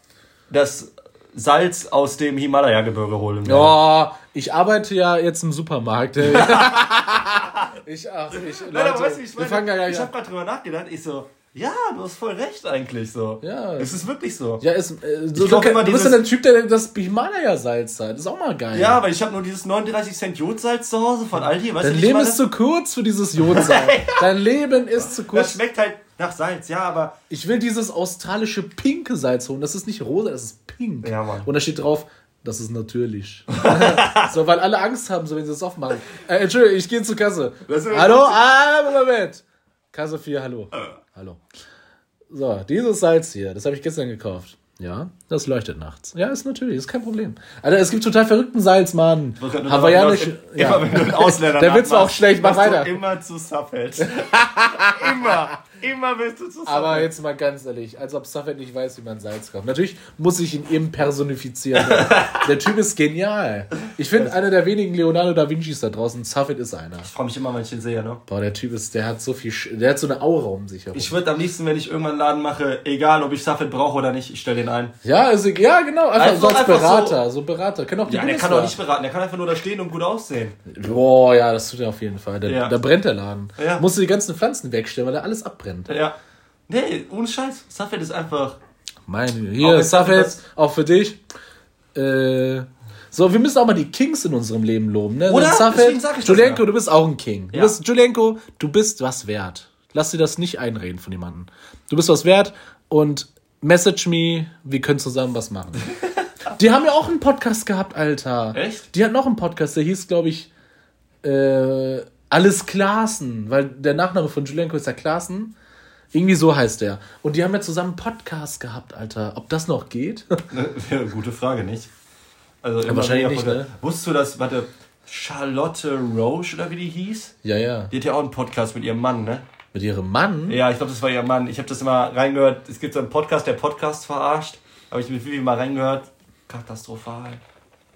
das Salz aus dem Himalaya-Gebirge holen werde. Ja, ich arbeite ja jetzt im Supermarkt. [LAUGHS] ich, ach, ich, Leute, Nein, aber weißt du, ich meine? Ich habe gerade drüber nachgedacht, ich so, ja, du hast voll recht eigentlich so. Ja. Es ist wirklich so. Ja, ist, äh, so, glaub du, immer du bist ja der Typ, der das Himalaya-Salz hat. Das ist auch mal geil. Ja, aber ich habe nur dieses 39 Cent Jodsalz zu Hause von Aldi. Weißt Dein du, ich Leben meine? ist zu kurz für dieses Jodsalz. [LAUGHS] Dein Leben ist zu Das kurz. schmeckt halt nach Salz, ja, aber Ich will dieses australische pinke Salz holen. Das ist nicht rosa, das ist pink. Ja, Mann. Und da steht drauf, das ist natürlich. [LAUGHS] so, weil alle Angst haben, so wenn sie das aufmachen. Äh, Entschuldigung, ich gehe zur Kasse. Das hallo? Ah, Moment. Kasse 4, hallo. Hallo. So, dieses Salz hier, das habe ich gestern gekauft. Ja, das leuchtet nachts. Ja, ist natürlich, ist kein Problem. Alter, es gibt total verrückten Salz, Mann. Hawaiianisch. [LAUGHS] Immer Ja. wenn du einen Ausländer Der Witz war auch schlecht, mach weiter. immer zu Suffet. [LAUGHS] immer. Immer willst du zu Suffet. Aber jetzt mal ganz ehrlich, als ob Safed nicht weiß, wie man Salz kauft. Natürlich muss ich ihn eben personifizieren. [LAUGHS] der Typ ist genial. Ich finde, einer der wenigen Leonardo da Vincis da draußen, Safed ist einer. Ich freue mich immer, wenn ich den sehe, ne? Boah, der Typ ist, der hat so viel, Sch der hat so eine Aura um sich herum. Ich würde am liebsten, wenn ich irgendwann einen Laden mache, egal ob ich Suffet brauche oder nicht, ich stelle den ein. ja, also, ja, genau, einfach, Einfach- so als einfach Berater, so, Berater. Kann auch die Ja, der kann Bundeswehr. doch nicht beraten, der kann einfach nur da stehen und gut aussehen. Boah, ja, das tut er auf jeden Fall. Da, Ja. da brennt der Laden. Ja. Musst du die ganzen Pflanzen wegstellen, weil da alles abbrennt. Ja. Nee, ohne Scheiß. Suffet ist einfach. Meine, Auch hier, Safed, auch für dich. Äh, so, wir müssen auch mal die Kings in unserem Leben loben, ne? Oder? Safed, Deswegen sag ich das Julienko, ja. du bist auch ein King. Du Ja. bist, Julienko, du bist was wert. Lass dir das nicht einreden von jemandem. Du bist was wert und message me, wir können zusammen was machen. [LAUGHS] die haben ja auch einen Podcast gehabt, Alter. Echt? Die hatten noch einen Podcast, der hieß, glaube ich, äh, Alles Klaassen, weil der Nachname von Julienko ist ja Klaassen. Irgendwie so heißt der. Und die haben ja zusammen einen Podcast gehabt, Alter. Ob das noch geht? [LAUGHS] Ja, gute Frage, nicht? Also immer wahrscheinlich nicht, ne? Wusstest du, dass, warte, Charlotte Roche oder wie die hieß? ja, ja. Die hat ja auch einen Podcast mit ihrem Mann, ne? Mit ihrem Mann? Ja, ich glaube, das war ihr Mann. Ich habe das immer reingehört. Es gibt so einen Podcast, der Podcast verarscht. Habe ich mit Vivi mal reingehört. Katastrophal.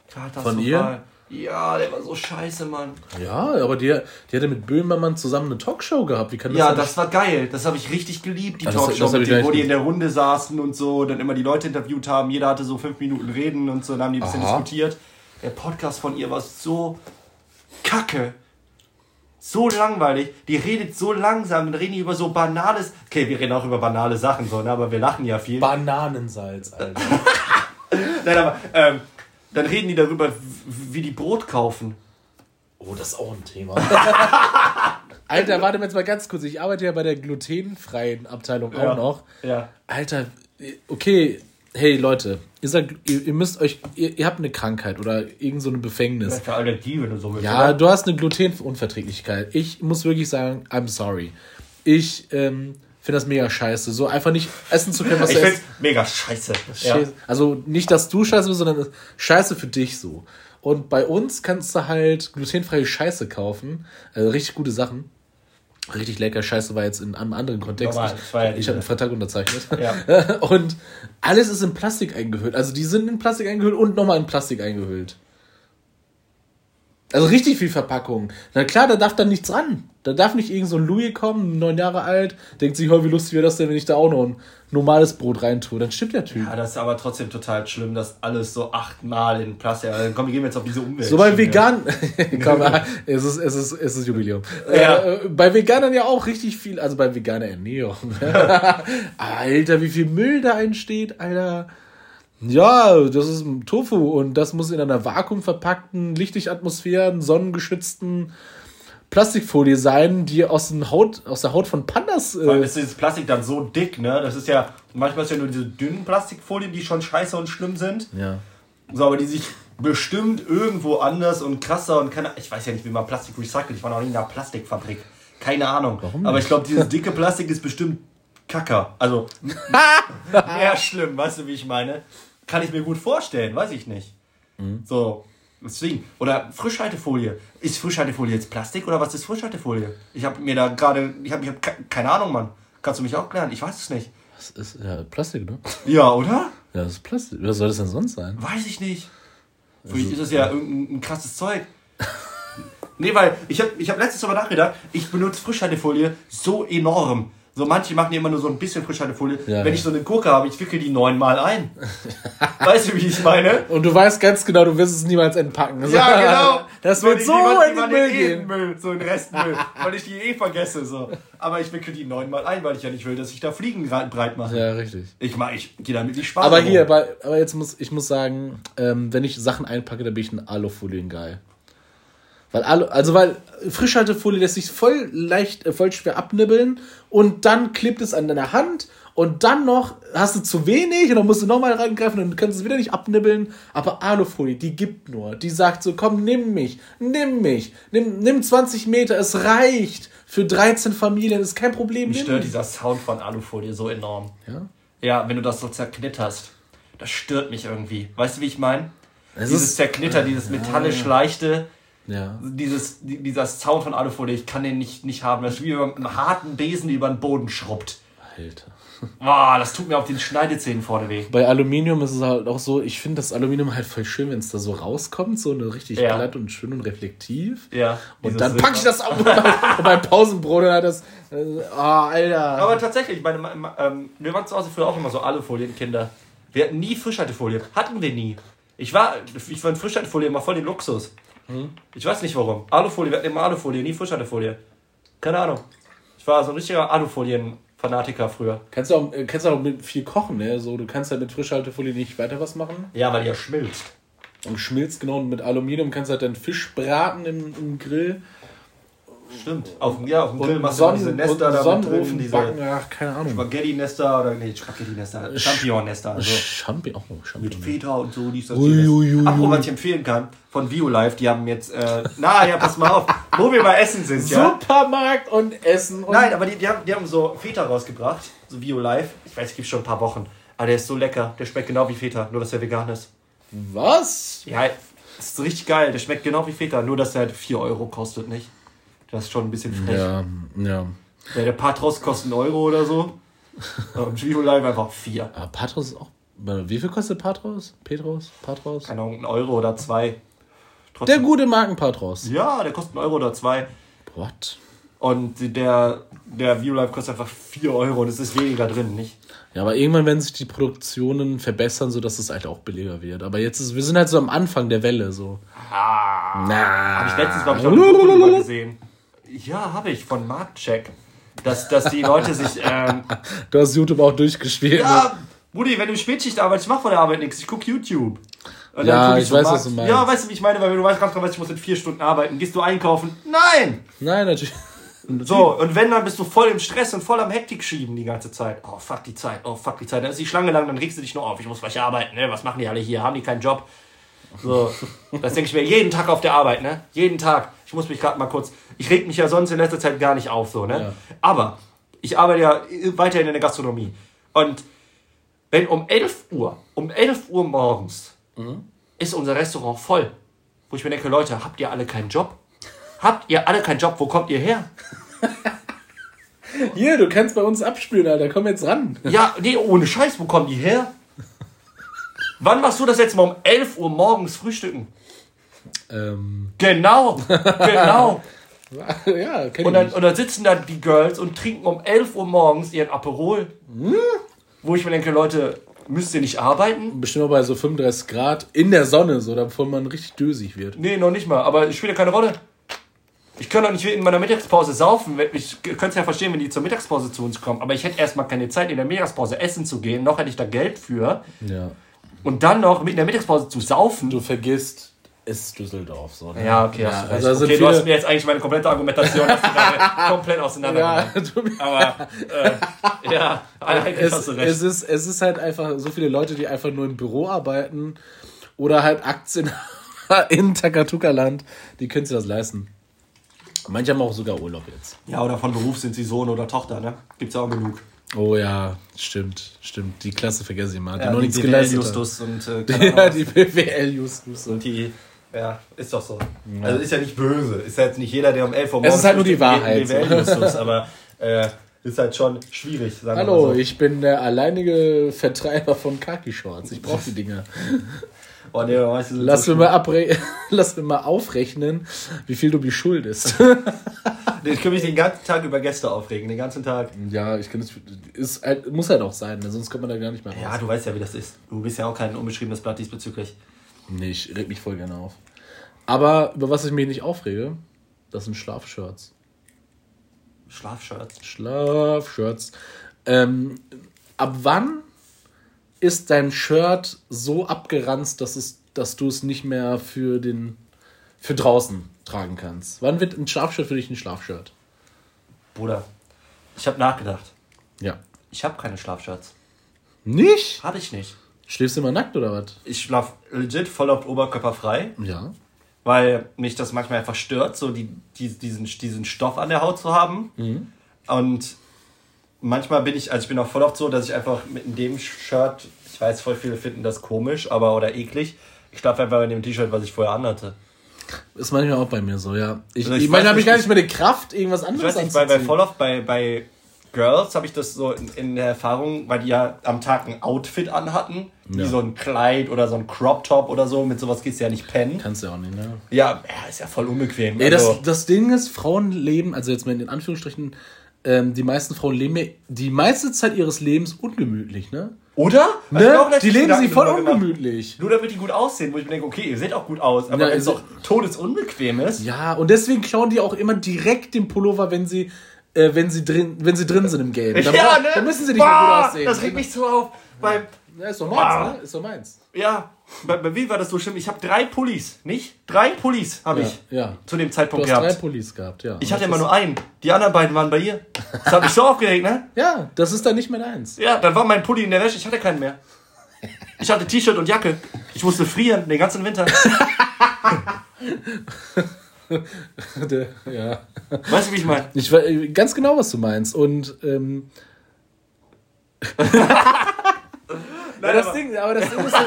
Katastrophal. Von ihr? Ja, der war so scheiße, Mann. Ja, aber die, die hatte mit Böhmermann zusammen eine Talkshow gehabt. Wie kann das Ja, das war geil. Das habe ich richtig geliebt, die das- Talkshow, das denen, gar wo die in der Runde saßen und so, dann immer die Leute interviewt haben. Jeder hatte so fünf Minuten reden und so, dann haben die ein bisschen Aha. diskutiert. Der Podcast von ihr war so kacke. So langweilig. Die redet so langsam, dann reden die über so banales. Okay, wir reden auch über banale Sachen, so, ne, aber wir lachen ja viel. Bananensalz, Alter. [LAUGHS] Nein, aber ähm, dann reden die darüber, wie die Brot kaufen. oh, das ist auch ein Thema. [LAUGHS] Alter, warte mal jetzt mal ganz kurz. Ich arbeite ja bei der glutenfreien Abteilung auch Ja. noch. Ja. Alter, okay, hey Leute, ihr, sagt, ihr, ihr müsst euch, ihr, ihr habt eine Krankheit oder irgend so eine Befängnis. Für Allergie, wenn du so willst. Ja, oder? du hast eine Glutenunverträglichkeit. Ich muss wirklich sagen, I'm sorry. Ich ähm, finde das mega scheiße. So einfach nicht essen zu können, was Ich du isst. mega scheiße. Ja. Scheiße. Also nicht, dass du scheiße bist, sondern scheiße für dich so. Und bei uns kannst du halt glutenfreie Scheiße kaufen. Also richtig gute Sachen. Richtig lecker. Scheiße war jetzt in einem anderen Kontext. Normal, war ja ich ich habe einen Vertrag unterzeichnet. Ja. [LAUGHS] Und alles ist in Plastik eingehüllt. Also die sind in Plastik eingehüllt und nochmal in Plastik eingehüllt. Also richtig viel Verpackung. Na klar, da darf dann nichts ran. Da darf nicht irgend so ein Louis kommen, neun Jahre alt, denkt sich, oh, wie lustig wäre das denn, wenn ich da auch noch ein normales Brot reintue. Dann stimmt der Typ. Ja, das ist aber trotzdem total schlimm, dass alles so achtmal in Plastik. Also, komm, wir gehen jetzt auf diese Umwelt. So bei Vegan, [LAUGHS] komm, es ist, es ist, es ist Jubiläum. Ja. Äh, bei Veganern ja auch richtig viel, also bei veganer Ernährung. [LAUGHS] Alter, wie viel Müll da entsteht, Alter. Ja, das ist Tofu und das muss in einer vakuumverpackten, Lichtigatmosphären, sonnengeschützten Plastikfolie sein, die aus, den Haut, aus der Haut von Pandas. Äh Weil ist dieses Plastik dann so dick, ne? Das ist ja, manchmal ist ja nur diese dünnen Plastikfolien, die schon scheiße und schlimm sind. Ja. So, aber die sich bestimmt irgendwo anders und krasser und keine Ich weiß ja nicht, wie man Plastik recycelt. Ich war noch nie in einer Plastikfabrik. Keine Ahnung. Warum aber ich glaube, dieses [LAUGHS] dicke Plastik ist bestimmt Kacker. Also mehr [LAUGHS] schlimm, weißt du, wie ich meine? Kann ich mir gut vorstellen, weiß ich nicht. Mhm. So, deswegen. Oder Frischhaltefolie. Ist Frischhaltefolie jetzt Plastik oder was ist Frischhaltefolie? Ich habe mir da gerade, ich habe hab keine Ahnung, Mann. Kannst du mich auch klären? Ich weiß es nicht. Das ist ja Plastik, ne? Ja, oder? Ja, das ist Plastik. Was soll das denn sonst sein? Weiß ich nicht. Vielleicht ist das ja irgendein krasses Zeug. nee, weil ich habe ich hab letztens darüber nachgedacht, ich benutze Frischhaltefolie so enorm. So manche machen ja immer nur so ein bisschen Frischhaltefolie. Ja, Wenn ja. ich so eine Gurke habe, ich wickel die neunmal ein. [LAUGHS] weißt du, wie ich meine? Und du weißt ganz genau, du wirst es niemals entpacken. Ja, genau. [LAUGHS] Das wird so in den Müll gehen. Müll, so in Restmüll, weil ich die eh vergesse. So. Aber ich wickel die neunmal ein, weil ich ja nicht will, dass ich da Fliegen breit mache. Ja, richtig. Ich mach, ich gehe damit nicht Spaß. Aber hier, bei, aber jetzt muss ich muss sagen, ähm, wenn ich Sachen einpacke, dann bin ich ein Alufolien geil. Weil alle, also weil Frischhaltefolie lässt sich voll leicht, äh, voll schwer abnibbeln und dann klebt es an deiner Hand und dann noch hast du zu wenig und dann musst du nochmal reingreifen und kannst es wieder nicht abnibbeln. Aber Alufolie, die gibt nur. Die sagt so, komm, nimm mich, nimm mich, nimm, nimm 20 Meter, es reicht. Für 13 Familien ist kein Problem. Mich stört dieser Sound von Alufolie so enorm. Ja? Ja, wenn du das so zerknitterst. Das stört mich irgendwie. Weißt du, wie ich meine? Dieses Zerknitter, dieses metallisch leichte ja. Dieses, dieser Sound von Alufolie, ich kann den nicht, nicht haben. Das ist wie wenn man mit einem harten Besen über den Boden schrubbt. Alter. Boah, das tut mir auf den Schneidezähnen vorne weh. Bei Aluminium ist es halt auch so, ich finde das Aluminium halt voll schön, wenn es da so rauskommt, so eine richtig ja. glatt und schön und reflektiv. Ja. Und dann packe ich das auf [LAUGHS] und beim Pausenbrot hat das. Äh, oh, Alter. Aber tatsächlich, meine, ähm, wir waren zu Hause früher auch immer so Alufolien-Kinder. Wir hatten nie Frischhaltefolie. Hatten wir nie. Ich war, ich fand Frischhaltefolie immer voll den Luxus. Hm? Ich weiß nicht warum. Alufolie, wir hatten immer Alufolie, nie Frischhaltefolie. Keine Ahnung. Ich war so ein richtiger Alufolien-Fanatiker früher. Kannst du auch, äh, kannst du auch mit viel kochen, ne? So, du kannst halt mit Frischhaltefolie nicht weiter was machen. Ja, weil die ja schmilzt. Und schmilzt, genau. Und mit Aluminium kannst du halt dann Fisch braten im, im Grill. Stimmt. Auf, ja, auf dem Grill machst du diese Nester da mit Öfen, diese Backen, ach, keine Ahnung. Spaghetti-Nester oder nee, Spaghetti-Nester, Champignon-Nester. Also Champion, oh, Champignon. Mit Feta und so, dies, das, ui, Ach, was ich empfehlen kann, von VioLife, die haben jetzt, äh, na ja, pass mal auf, [LAUGHS] wo wir bei Essen sind, ja. Supermarkt und Essen. Und Nein, aber die, die, haben, die haben so Feta rausgebracht, so VioLife. Ich weiß, es gibt schon ein paar Wochen. Aber der ist so lecker, der schmeckt genau wie Feta, nur dass er vegan ist. Was? Ja, das ist richtig geil, der schmeckt genau wie Feta, nur dass er halt 4 Euro kostet, nicht? Das ist schon ein bisschen frech. Ja, ja. Ja, der Patros kostet einen Euro oder so. [LAUGHS] Und Vivo Live einfach vier. Aber Patros ist auch. Wie viel kostet Patros? Petros? Patros? Keine Ahnung, ein Euro oder zwei. Trotzdem. Der gute Markenpatros. Ja, der kostet einen Euro oder zwei. What? Und der, der View Live kostet einfach 4 Euro und es ist weniger drin, nicht? Ja, aber irgendwann werden sich die Produktionen verbessern, sodass es halt auch billiger wird. Aber jetzt ist, wir sind halt so am Anfang der Welle, so. Ah. Na. Hab ich letztens, glaube ich, noch gesehen. Ja, habe ich, von Marktcheck. Dass, dass die Leute sich. [LAUGHS] Ähm, du hast YouTube auch durchgespielt. Ja, ne? Brudi, wenn du Spätschicht arbeitest, ich mach von der Arbeit nichts. Ich gucke YouTube. Und ja, ich, ich so weiß, Markt. was du meinst. Ja, weißt du, wie ich meine? Weil wenn du weißt, ganz genau, ich muss in vier Stunden arbeiten. Gehst du einkaufen? Nein! Nein, natürlich. So, und wenn, dann bist du voll im Stress und voll am Hektik schieben die ganze Zeit. Oh, fuck die Zeit, oh, fuck die Zeit. Dann ist die Schlange lang, dann regst du dich nur auf. Ich muss gleich arbeiten, ne? Was machen die alle hier? Haben die keinen Job? So, das denke ich mir jeden Tag auf der Arbeit, ne? Jeden Tag. Ich muss mich gerade mal kurz. Ich reg mich ja sonst in letzter Zeit gar nicht auf, so, ne? Ja. Aber ich arbeite ja weiterhin in der Gastronomie. Und wenn um 11 Uhr, um 11 Uhr morgens mhm. ist unser Restaurant voll, wo ich mir denke, Leute, habt ihr alle keinen Job? Habt ihr alle keinen Job? Wo kommt ihr her? [LAUGHS] Hier, du kannst bei uns abspülen, Alter. Komm jetzt ran. Ja, nee, ohne Scheiß, wo kommen die her? [LAUGHS] Wann machst du das jetzt mal um 11 Uhr morgens frühstücken? Ähm. Genau, genau. [LAUGHS] ja, kenn und, dann, und dann sitzen da die Girls und trinken um 11 Uhr morgens ihren Aperol. Hm? Wo ich mir denke, Leute, müsst ihr nicht arbeiten? Bestimmt auch bei so 35 Grad in der Sonne, so, bevor man richtig dösig wird. Nee, noch nicht mal. Aber es spielt ja keine Rolle. Ich könnte doch nicht in meiner Mittagspause saufen. Ich könnte es ja verstehen, wenn die zur Mittagspause zu uns kommen. Aber ich hätte erstmal keine Zeit, in der Mittagspause essen zu gehen. Noch hätte ich da Geld für. Ja. und dann noch mit in der Mittagspause zu saufen. Du vergisst, ist Düsseldorf. So, ne? Ja, okay, hast du also sind okay, viele, du hast mir jetzt eigentlich meine komplette Argumentation [LAUGHS] komplett auseinander ja. Aber, äh, ja, [LAUGHS] eigentlich hast du es, recht. es, ist, es ist halt einfach so viele Leute, die einfach nur im Büro arbeiten oder halt Aktien [LAUGHS] in Takatuka-Land, die können sich das leisten. Manche haben auch sogar Urlaub jetzt. ja, oder von Beruf sind sie Sohn oder Tochter, ne? Gibt's ja auch genug. Oh ja, stimmt, stimmt. Die Klasse vergesse ich mal, die Ja, noch die nichts BWL geleistet. Justus und äh, keine Ja, die BWL-Justus. Und die, ja, ist doch so. Also ist ja nicht böse. Ist ja jetzt nicht jeder, der um 11 Uhr Es ist halt nur die Wahrheit. aber äh, ist halt schon schwierig, sagen wir Hallo, mal so. ich bin der alleinige Vertreiber von Kaki-Shorts. Ich brauche die Dinger. [LAUGHS] Oh, nee, weißt du, Lass, so mir mal abre [LAUGHS] Lass mir mal aufrechnen, wie viel du mir schuldest. [LAUGHS] Ich kann mich den ganzen Tag über Gäste aufregen, den ganzen Tag. ja, ich kann das. Ist halt, muss halt auch sein, ne? sonst kommt man da gar nicht mehr raus. Ja, du weißt ja, wie das ist. Du bist ja auch kein unbeschriebenes Blatt diesbezüglich. Nee, ich reg mich voll gerne auf. Aber über was ich mich nicht aufrege, das sind Schlafshirts. Schlafshirts. Schlafshirts. Ähm, ab wann ist dein Shirt so abgeranzt, dass, es, dass du es nicht mehr für, den, für draußen tragen kannst? Wann wird ein Schlafshirt für dich ein Schlafshirt? Bruder, ich habe nachgedacht. Ja. Ich habe keine Schlafshirts. Nicht? Habe ich nicht. Schläfst du immer nackt oder was? Ich schlaf legit voll auf oberkörperfrei, Ja. weil mich das manchmal einfach stört, so die, die, diesen, diesen Stoff an der Haut zu haben. Und manchmal bin ich, also ich bin auch voll oft so, dass ich einfach mit dem Shirt, ich weiß, voll viele finden das komisch, aber oder eklig. Ich schlafe einfach in dem T-Shirt, was ich vorher anhatte. Ist manchmal auch bei mir so, ja. Ich, Also ich, ich meine, habe ich gar nicht mehr die Kraft, irgendwas Ich anderes weiß nicht, bei, bei anzuziehen. voll oft bei, bei Girls habe ich das so in, in der Erfahrung, weil die ja am Tag ein Outfit anhatten, wie Ja. so ein Kleid oder so ein Crop Top oder so. Mit sowas gehst du ja nicht pennen. Kannst du ja auch nicht, ne? Ja, ja, ist ja voll unbequem. Ey, also, das, das Ding ist, Frauen leben, also jetzt mal in Anführungsstrichen, ähm, die meisten Frauen leben ja die meiste Zeit ihres Lebens ungemütlich, ne? oder? Ne? letztens Die leben Gedanken sie voll gemacht. ungemütlich. Nur damit die gut aussehen, wo ich mir denke, okay, ihr seht auch gut aus, aber Ja, wenn es also- doch todesunbequem ist. Ja, und deswegen klauen die auch immer direkt den Pullover, wenn sie, äh, wenn sie drin, wenn sie drin sind im Game. Dann, [LAUGHS] ja, ne? dann müssen sie nicht mehr Boah, gut aussehen. Das regt mich so auf. Beim, Ja, ist doch meins, ne? Ist doch meins. ja, bei, bei wie war das so schlimm? Ich habe drei Pullis, nicht? Drei Pullis habe Ja, ich ja. zu dem Du Zeitpunkt hast drei gehabt. Pullis gehabt, ja. Ich hatte immer nur einen. Die anderen beiden waren bei ihr. Das hat mich so aufgeregt, ne? [LAUGHS] Ja, das ist dann nicht mehr deins. Ja, dann war mein Pulli in der Wäsche. Ich hatte keinen mehr. Ich hatte T-Shirt und Jacke. Ich musste frieren den ganzen Winter. [LAUGHS] Der- [LAUGHS] ja. Weißt du, wie ich meine? Ich weiß ganz genau, was du meinst. Und ähm, [LAUGHS] Nein, das aber- Ding, aber das Ding ist. [LAUGHS]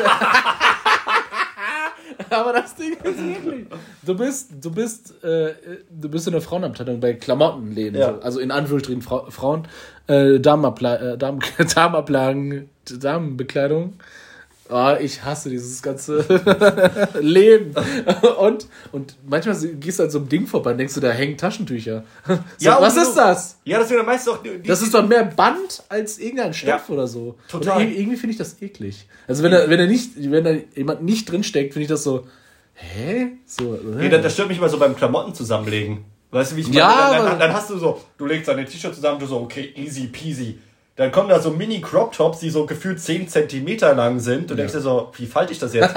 aber das Ding ist wirklich. Du bist, du bist, äh, du bist in der Frauenabteilung bei Klamottenläden. Ja. So, also in Anführungsstrichen Frau, Frauen, äh, Damenabla äh, Damen Damenablagen, Damenbekleidung. Oh, ich hasse dieses ganze [LAUGHS] Leben. Und, und manchmal gehst du an so einem Ding vorbei und denkst du, da hängen Taschentücher. [LAUGHS] So, Ja, was ist das? Ja, das sind ja meist doch. Die, Das ist doch mehr Band als irgendein Stoff Ja, oder so. total. Oder ir- irgendwie finde ich das eklig. Also wenn da, wenn da nicht, wenn da jemand nicht drin steckt, finde ich das so. Hä? So. äh. Nee, das, das stört mich immer so beim Klamotten zusammenlegen. Weißt du, wie ich meine? Ja, dann, dann, dann hast du so, du legst deine T-Shirt zusammen, du so, okay, easy peasy. Dann kommen da so Mini-Crop-Tops, die so gefühlt 10 Zentimeter lang sind. Du denkst dir so, wie falte ich das jetzt?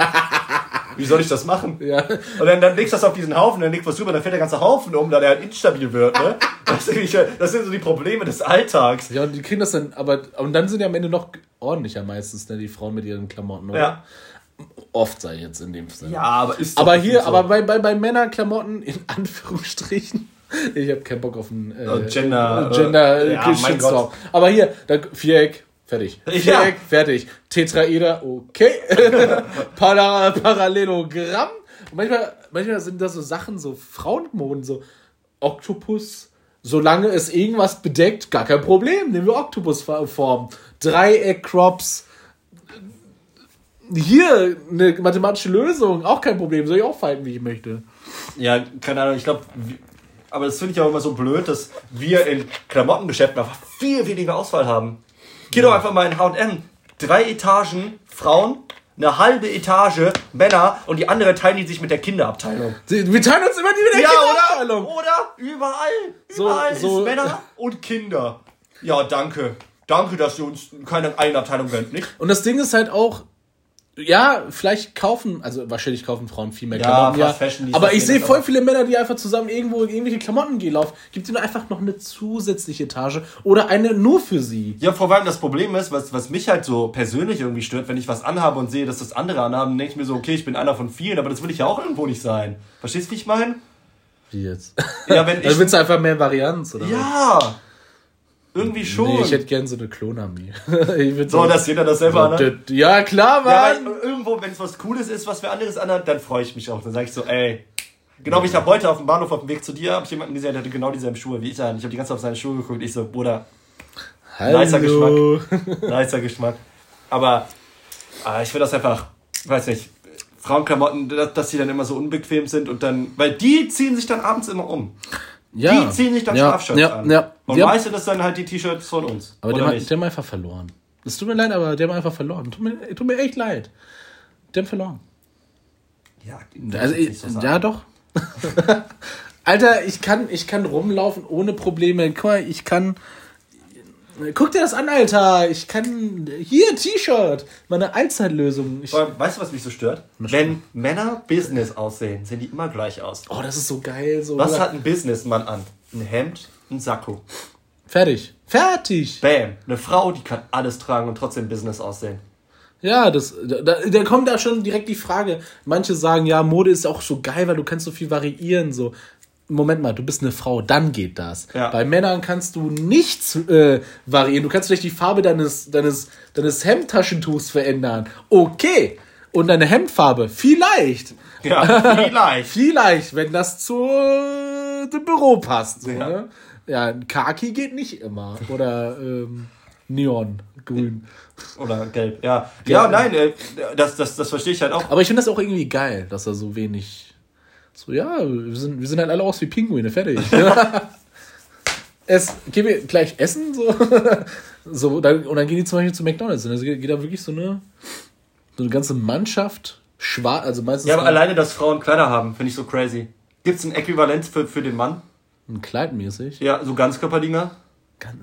[LAUGHS] wie soll ich das machen? Ja. Und dann, dann legst du das auf diesen Haufen, dann legst du was drüber, dann fällt der ganze Haufen um, da der halt instabil wird. Ne? [LAUGHS] Das, das sind so die Probleme des Alltags. Ja, und die kriegen das dann, aber und dann sind die am Ende noch ordentlicher meistens, ne, die Frauen mit ihren Klamotten, oder? Ja. Oft sei jetzt in dem Sinne. Ja, aber ist Aber hier, so. aber bei, bei, bei Männerklamotten, in Anführungsstrichen, ich habe keinen Bock auf einen äh, Oh, Gender- Gender äh, ja, Shitstorm. Aber hier, da, Viereck, fertig. Ja. Viereck, fertig. Tetraeder, okay. [LAUGHS] Para, Parallelogramm. Und manchmal, manchmal sind das so Sachen, so Frauenmoden, so Oktopus. Solange es irgendwas bedeckt, gar kein Problem. Nehmen wir Oktopusform. Dreieck-Crops. Hier eine mathematische Lösung, auch kein Problem. Soll ich auch falten, wie ich möchte. Ja, keine Ahnung, ich glaube, aber das finde ich auch immer so blöd, dass wir in Klamottengeschäften einfach viel weniger Auswahl haben. Geh doch einfach mal in H&M. Drei Etagen Frauen, eine halbe Etage Männer und die andere teilen die sich mit der Kinderabteilung. Wir teilen uns immer die mit der Ja, Kinderabteilung. oder? Oder? Überall. So- Überall so- ist Männer und Kinder. Ja, danke. Danke, dass du uns keine Eigenabteilung gönnt, nicht? Und das Ding ist halt auch, Ja, vielleicht kaufen, also wahrscheinlich kaufen Frauen viel mehr ja, Klamotten, ja. Fashion, aber ich sehe voll viele Männer, die einfach zusammen irgendwo irgendwelche Klamotten gehen laufen. Gibt ihnen einfach noch eine zusätzliche Etage oder eine nur für sie. Ja, vor allem das Problem ist, was, was mich halt so persönlich irgendwie stört, wenn ich was anhabe und sehe, dass das andere anhaben, denke ich mir so, okay, ich bin einer von vielen, aber das will ich ja auch irgendwo nicht sein. Verstehst du, wie ich meine? Wie jetzt? Ja, wenn [LAUGHS] ich. Also willst du einfach mehr Varianz, oder? Ja! Was? Irgendwie schon. Nee, ich hätte gern so eine Klonarmee. [LAUGHS] so, dass jeder das selber anhat? Ja, klar, Mann. Ja, irgendwo, wenn es was Cooles ist, was wer anderes anhat, dann freue ich mich auch. Dann sage ich so, ey. Genau wie ich habe heute auf dem Bahnhof auf dem Weg zu dir, habe ich jemanden gesehen, der hatte genau dieselben Schuhe wie ich an. Ich habe die ganze Zeit auf seine Schuhe geguckt. Ich so, Bruder, Hallo. nicer Geschmack. [LAUGHS] nicer Geschmack. Aber äh, ich finde das einfach, weiß nicht, Frauenklamotten, dass die dann immer so unbequem sind und dann, weil die ziehen sich dann abends immer um. Ja. Die ziehen sich dann ja. Schlafshirts ja. an. Ja. Und ja. meistens ist dann halt die T-Shirts von uns. Aber der, hat, der haben einfach verloren. Es tut mir leid, aber der hat einfach verloren. Tut mir, tut mir echt leid. Der hat verloren. Ja, also, so ja doch. [LAUGHS] Alter, ich kann, ich kann rumlaufen ohne Probleme. Guck mal, ich kann Guck dir das an, Alter. Ich kann. Hier, T-Shirt. Meine Allzeitlösung. Ich, weißt du, was mich so stört? Wenn Männer Business aussehen, sehen die immer gleich aus. Oh, das ist so geil. So was hat ein Businessmann an? Ein Hemd, ein Sakko. Fertig. Fertig. Bam. Eine Frau, die kann alles tragen und trotzdem Business aussehen. Ja, das, da, da kommt da schon direkt die Frage. Manche sagen, ja, Mode ist auch so geil, weil du kannst so viel variieren. So, Moment mal, du bist eine Frau, dann geht das. Ja. Bei Männern kannst du nichts äh, variieren. Du kannst vielleicht die Farbe deines, deines, deines Hemdtaschentuchs verändern. Okay. Und deine Hemdfarbe, vielleicht. Ja, [LAUGHS] vielleicht. vielleicht, wenn das zu äh, dem Büro passt. So, ja. Ne? ja, Kaki geht nicht immer. Oder ähm, Neon, grün. Oder gelb, ja. Ja, ja nein, äh, das, das, das verstehe ich halt auch. Aber ich finde das auch irgendwie geil, dass er so wenig so, ja, wir sind, wir sind halt alle aus wie Pinguine, fertig. [LAUGHS] es, gehen wir gleich essen, so. [LAUGHS] so dann, und dann gehen die zum Beispiel zu McDonalds. Und dann geht da wirklich so eine, so eine ganze Mannschaft schwarz, also meistens. Ja, aber alleine, dass Frauen Kleider haben, finde ich so crazy. Gibt es ein Äquivalent für, für den Mann? Ein Kleid mäßig? Ja, so Ganzkörperdinger?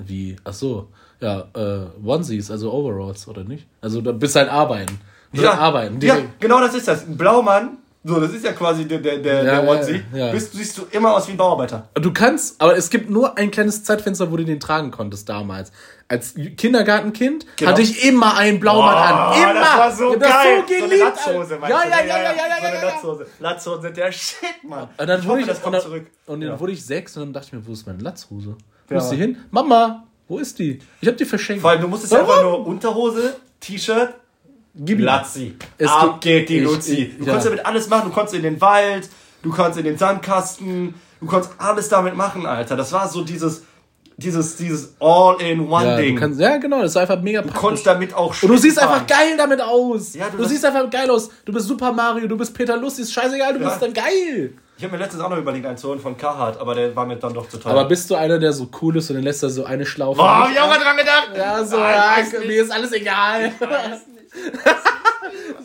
Wie? Ach so. Ja, äh, Onesies, also Overalls, oder nicht? Also da bist halt arbeiten. Ja, arbeiten. ja, genau das ist das. Ein Blaumann so, das ist ja quasi der, der, der, ja, der Onesie. Ja. Bist, siehst du immer aus wie ein Bauarbeiter. Du kannst, aber es gibt nur ein kleines Zeitfenster, wo du den tragen konntest damals. Als Kindergartenkind genau. hatte ich immer einen Blaumann oh, an. Immer! Das war so das geil. So, geliebt, so eine Latzhose, meinst ja, du? Ja, ja, ja, ja, ja, ja, so eine Latzhose. Latzhosen sind der Shit, Mann. Und dann, ich wurde, hoffe, ich, und dann, zurück. Und dann ja. wurde ich sechs und dann dachte ich mir, wo ist meine Latzhose? Wo ja. ist die hin? Mama, wo ist die? Ich hab die verschenkt. Vor allem, du musstest ja einfach nur Unterhose, T-Shirt, Gib. Es Ab geht die Luzi. Du ja. konntest damit alles machen. Du konntest in den Wald, du konntest in den Sandkasten, du konntest alles damit machen, Alter. Das war so dieses, dieses, dieses All-in-One-Ding. Ja, kannst, ja, genau, das ist einfach mega praktisch. Du konntest damit auch Und du siehst einfach geil damit aus. Ja, du, du siehst einfach geil aus. Du bist Super Mario, du bist Peter Lustig, ist scheißegal, du ja. bist dann geil. Ich habe mir letztens auch noch überlegt, einen zu holen von Carhartt, aber der war mir dann doch zu teuer. Aber bist du einer, der so cool ist und dann lässt er so eine Schlaufe? Oh, hab ich auch mal dran gedacht. Ja, so, Nein, ja, mir ist alles egal.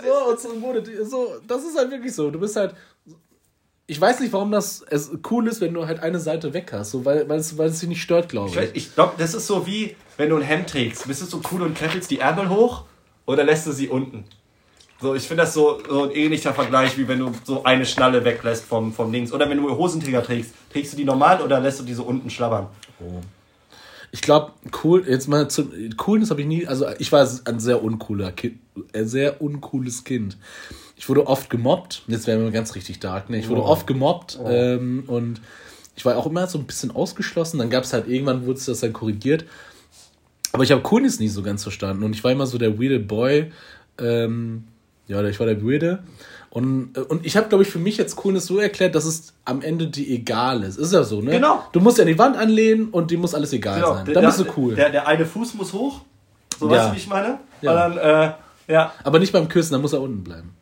So, und so, Mode, so, das ist halt wirklich so. Du bist halt. Ich weiß nicht, warum das es cool ist, wenn du halt eine Seite weg hast, so, weil, weil, es, weil es dich nicht stört, glaube ich. Ich, ich glaube, das ist so wie, wenn du ein Hemd trägst. Bist du so cool und klettelst die Ärmel hoch oder lässt du sie unten? So, ich finde das so, so ein ähnlicher Vergleich, wie wenn du so eine Schnalle weglässt vom, vom Links. Oder wenn du Hosenträger trägst. Trägst du die normal oder lässt du die so unten schlabbern? Oh. Ich glaube, cool, jetzt mal zu Coolness habe ich nie, also ich war ein sehr uncooler Kind, ein sehr uncooles Kind. Ich wurde oft gemobbt, jetzt werden wir ganz richtig dark, ne? Ich wurde oh. oft gemobbt oh. ähm, und ich war auch immer so ein bisschen ausgeschlossen. Dann gab es halt irgendwann, wurde es das dann korrigiert. Aber ich habe Coolness nie so ganz verstanden und ich war immer so der weirde Boy. Ähm, ja, ich war der weirde. Und, äh, und ich habe, glaube ich, für mich jetzt Coolness so erklärt, dass es am Ende die egal ist. Ist ja so, ne? Genau. Du musst ja an die Wand anlehnen und dir muss alles egal genau. sein. Dann der, bist du cool. Der, der eine Fuß muss hoch. So ja. weißt du, wie ich meine? Ja. Dann, äh, ja. Aber nicht beim Küssen, dann muss er unten bleiben.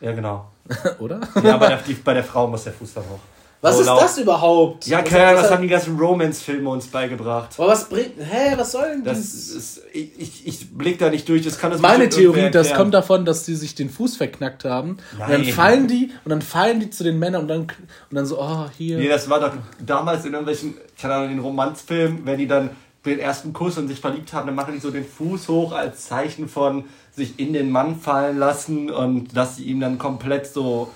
Ja, genau. [LAUGHS] Oder? Ja, bei der, die, bei der Frau muss der Fuß dann hoch. Was ist das überhaupt? Ja, keine was, was haben die ganzen Romance-Filme uns beigebracht? Aber was bringt. Hä, was soll denn das? Ist, ich, ich, blick da nicht durch, das kann das Meine Theorie, das kommt davon, dass die sich den Fuß verknackt haben. Nein. Und dann fallen die und dann fallen die zu den Männern und dann, und dann so, oh, hier. Nee, das war doch damals in irgendwelchen, keine Ahnung, in den Romanzfilmen, wenn die dann den ersten Kuss und sich verliebt haben, dann machen die so den Fuß hoch als Zeichen von sich in den Mann fallen lassen und dass sie ihm dann komplett so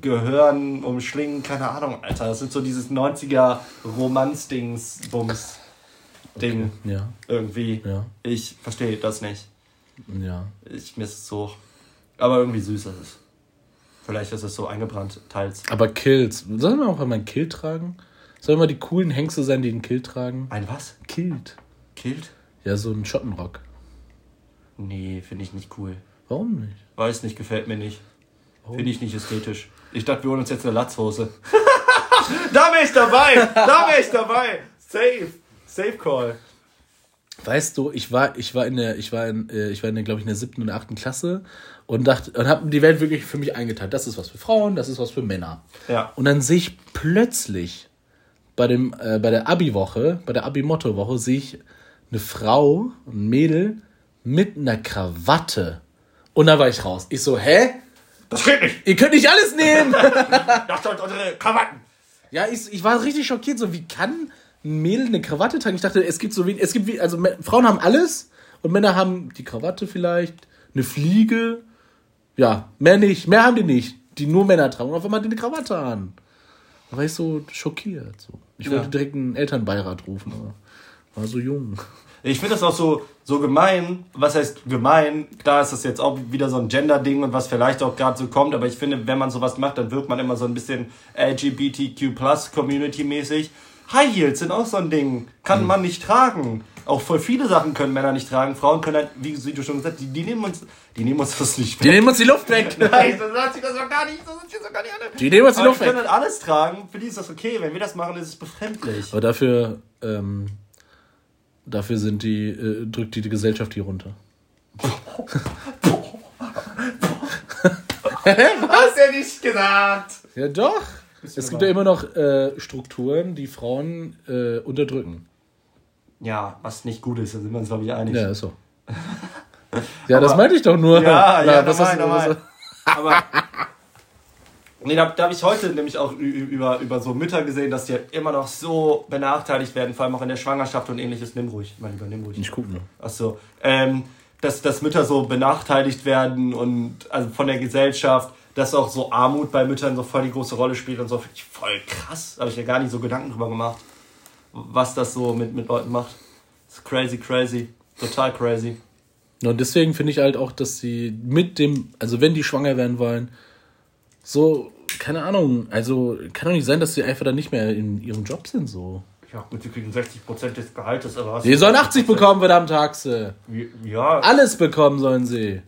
gehören, umschlingen, keine Ahnung, Alter. Das sind so dieses 90er Romanz-Dings, Bums. Ding. Okay. Ja. Irgendwie. Ja. Ich verstehe das nicht. Ja. Ich mir ist es so. Aber irgendwie süß ist es. Vielleicht ist es so eingebrannt, teils. Aber Kills. Sollen wir auch mal ein Kill tragen? Sollen wir die coolen Hengste sein, die einen Kill tragen? Ein was? Killt. Killt? Ja, so ein Schottenrock. Nee, finde ich nicht cool. Warum nicht? Weiß nicht, gefällt mir nicht. Finde ich nicht ästhetisch. Ich dachte, wir holen uns jetzt eine Latzhose. [LAUGHS] da wäre ich dabei! Da wäre ich dabei! Safe! Safe Call. Weißt du, ich war, ich war in der, ich war in, äh, ich war in der, glaube ich, in der siebten und achten Klasse und dachte, und habe die Welt wirklich für mich eingeteilt. Das ist was für Frauen, das ist was für Männer. Ja. Und dann sehe ich plötzlich bei dem, äh, bei der Abi-Woche, bei der Abi-Motto-Woche, sehe ich eine Frau, ein Mädel mit einer Krawatte. Und da war ich raus. Ich so, hä? Das geht nicht! Ihr könnt nicht alles nehmen! [LAUGHS] Das sind unsere Krawatten! Ja, ich, ich war richtig schockiert. So, wie kann ein Mädel eine Krawatte tragen? Ich dachte, es gibt so wenig, es gibt wie, also Frauen haben alles und Männer haben die Krawatte vielleicht, eine Fliege. Ja, mehr nicht, mehr haben die nicht, die nur Männer tragen. Und auf einmal hat die eine Krawatte an. Da war ich so schockiert. So. Ich Ja. wollte direkt einen Elternbeirat rufen, aber war so jung. Ich finde das auch so, so gemein. Was heißt gemein? Klar ist das jetzt auch wieder so ein Gender-Ding und was vielleicht auch gerade so kommt, aber ich finde, wenn man sowas macht, dann wirkt man immer so ein bisschen LGBTQ Community-mäßig. High Heels sind auch so ein Ding. Kann man nicht tragen. Auch voll viele Sachen können Männer nicht tragen. Frauen können halt, wie, du schon gesagt hast, die, die nehmen uns, die nehmen uns das nicht Die nehmen uns die Luft weg. [LAUGHS] Nein, so [LAUGHS] sagt sie das doch gar nicht. So sind sie doch gar nicht alle. Die nehmen uns die Luft die können weg. halt alles tragen. Für die ist das okay. Wenn wir das machen, ist es befremdlich. Aber dafür, ähm, dafür sind die, äh, drückt die, die Gesellschaft hier runter. [LAUGHS] Hast ja nicht gesagt. Ja, doch. Es gibt ja immer noch äh, Strukturen, die Frauen äh, unterdrücken. Ja, was nicht gut ist, da sind wir uns, glaube ich, einig. Ja, ist so. Ja, das meinte ich doch nur. Ja, ja, was normal, hast du- normal. was- Aber. Nee, da, da habe ich heute nämlich auch über, über so Mütter gesehen, dass die halt immer noch so benachteiligt werden, vor allem auch in der Schwangerschaft und ähnliches. Nimm ruhig, mein Lieber, nimm ruhig. Ich guck nur. Achso. Ähm, dass, dass Mütter so benachteiligt werden und also von der Gesellschaft, dass auch so Armut bei Müttern so voll die große Rolle spielt und so. Finde ich voll krass. Habe ich ja gar nicht so Gedanken drüber gemacht, was das so mit, mit Leuten macht. Das ist crazy, crazy. Total crazy. Und deswegen finde ich halt auch, dass sie mit dem, also wenn die schwanger werden wollen, so, keine Ahnung, also kann doch nicht sein, dass sie einfach dann nicht mehr in ihrem Job sind, so. Ja, gut, sie kriegen 60% des Gehaltes, aber was? Die sollen 80 bekommen, verdammt Taxe. Ja, Alles bekommen sollen sie.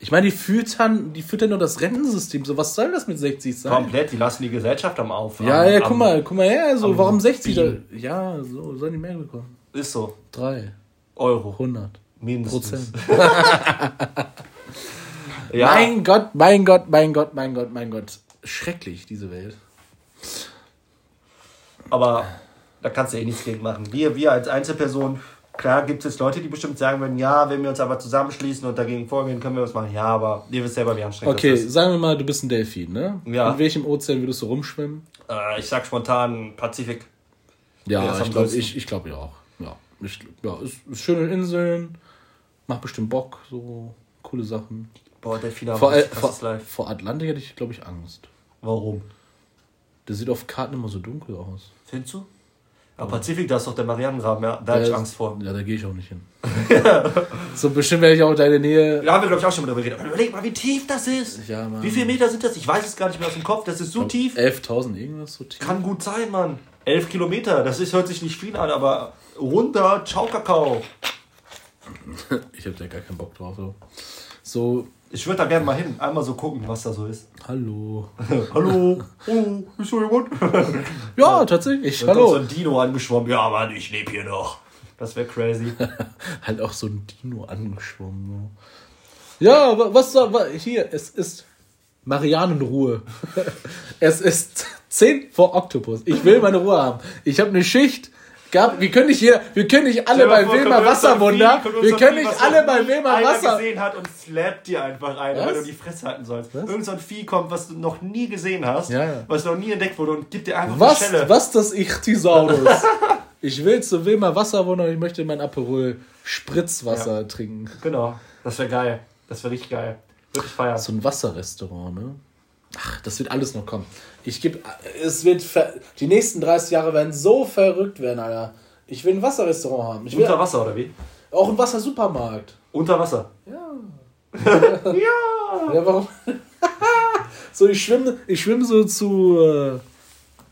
Ich meine, die füttern, die füttern nur das Rentensystem. So, was soll das mit 60 sein? komplett. Die lassen die Gesellschaft am Auf. Ja, am, ja, am- guck mal, guck mal her, so, am warum 60? Da, ja, so, sollen die mehr bekommen. Ist so. 3, Euro. 100 Mindestens. Prozent. [LAUGHS] [LAUGHS] Ja, Mein Gott, mein Gott, mein Gott, mein Gott, mein Gott. Schrecklich, diese Welt. aber da kannst du eh nichts gegen machen. Wir, wir als Einzelperson, klar gibt es jetzt Leute, die bestimmt sagen würden, ja, wenn wir uns aber zusammenschließen und dagegen vorgehen, können wir was machen. Ja, aber ihr wisst selber, wie anstrengend Okay, das ist. sagen wir mal, du bist ein Delfin, ne? Ja. In welchem Ozean würdest du rumschwimmen? Äh, ich sag spontan Pazifik. Ja, Ja, ich glaube ich, ich glaub ja auch. Ja, ich, ja ist, ist schöne Inseln, macht bestimmt Bock, so coole Sachen. Boah, Delfine haben Vor, äh, vor, Life. vor Atlantik hätte ich, glaube ich, Angst. Warum? Der sieht auf Karten immer so dunkel aus. Findest du? Aber Pazifik, da ist doch der Marianengraben, ja. Da hab ich Ja, Angst vor. Ja, da gehe ich auch nicht hin. [LAUGHS] so bestimmt werde ich auch in deine Nähe. Da haben wir, glaube ich, auch schon mal drüber geredet. Aber überleg mal, wie tief das ist. Ja, Mann. Wie viele Meter sind das? Ich weiß es gar nicht mehr aus dem Kopf. Das ist so tief. 11.000 irgendwas so tief. Kann gut sein, Mann. Elf Kilometer, das ist, hört sich nicht viel an, aber runter, ciao Kakao. [LAUGHS] Ich habe da gar keinen Bock drauf. So Ich würde da gerne mal hin, einmal so gucken, was da so ist. hallo. [LAUGHS] Hallo, oh, ist so jemand? Ja, tatsächlich. Da kommt so Hallo. ein Dino angeschwommen. Ja, Mann, ich lebe hier noch. Das wäre crazy. [LAUGHS] halt auch so ein Dino angeschwommen. So. Ja, wa- was soll. Hier, es ist Marianenruhe. [LAUGHS] es ist 10 vor Oktopus. Ich will meine Ruhe haben. Ich habe eine Schicht. Gab, wir können nicht hier, wir können nicht alle bei Wilma Wasserwunder, wir können nicht alle bei Wilma Wasser. gesehen hat und slappt dir einfach ein, weil du die Fresse halten sollst. Was? Irgend so ein Vieh kommt, was du noch nie gesehen hast, Ja, ja. was noch nie entdeckt wurde und gibt dir einfach eine Was, Schelle. was das Ichthyosaurus? [LAUGHS] Ich will zu Wilmer Wasser wohnen und ich möchte mein Aperol Spritzwasser ja. trinken. Genau, das wäre geil. Das wäre richtig geil. Wirklich feiern. So ein Wasserrestaurant, ne? Ach, das wird alles noch kommen. Ich gebe, es wird, die nächsten 30 Jahre werden so verrückt werden, Alter. Ich will ein Wasserrestaurant haben. Ich will Unter Wasser oder wie? Auch ein Wassersupermarkt. Unter Wasser? Ja. [LAUGHS] ja. Ja, warum? [LAUGHS] so, ich schwimme, ich schwimme so zu.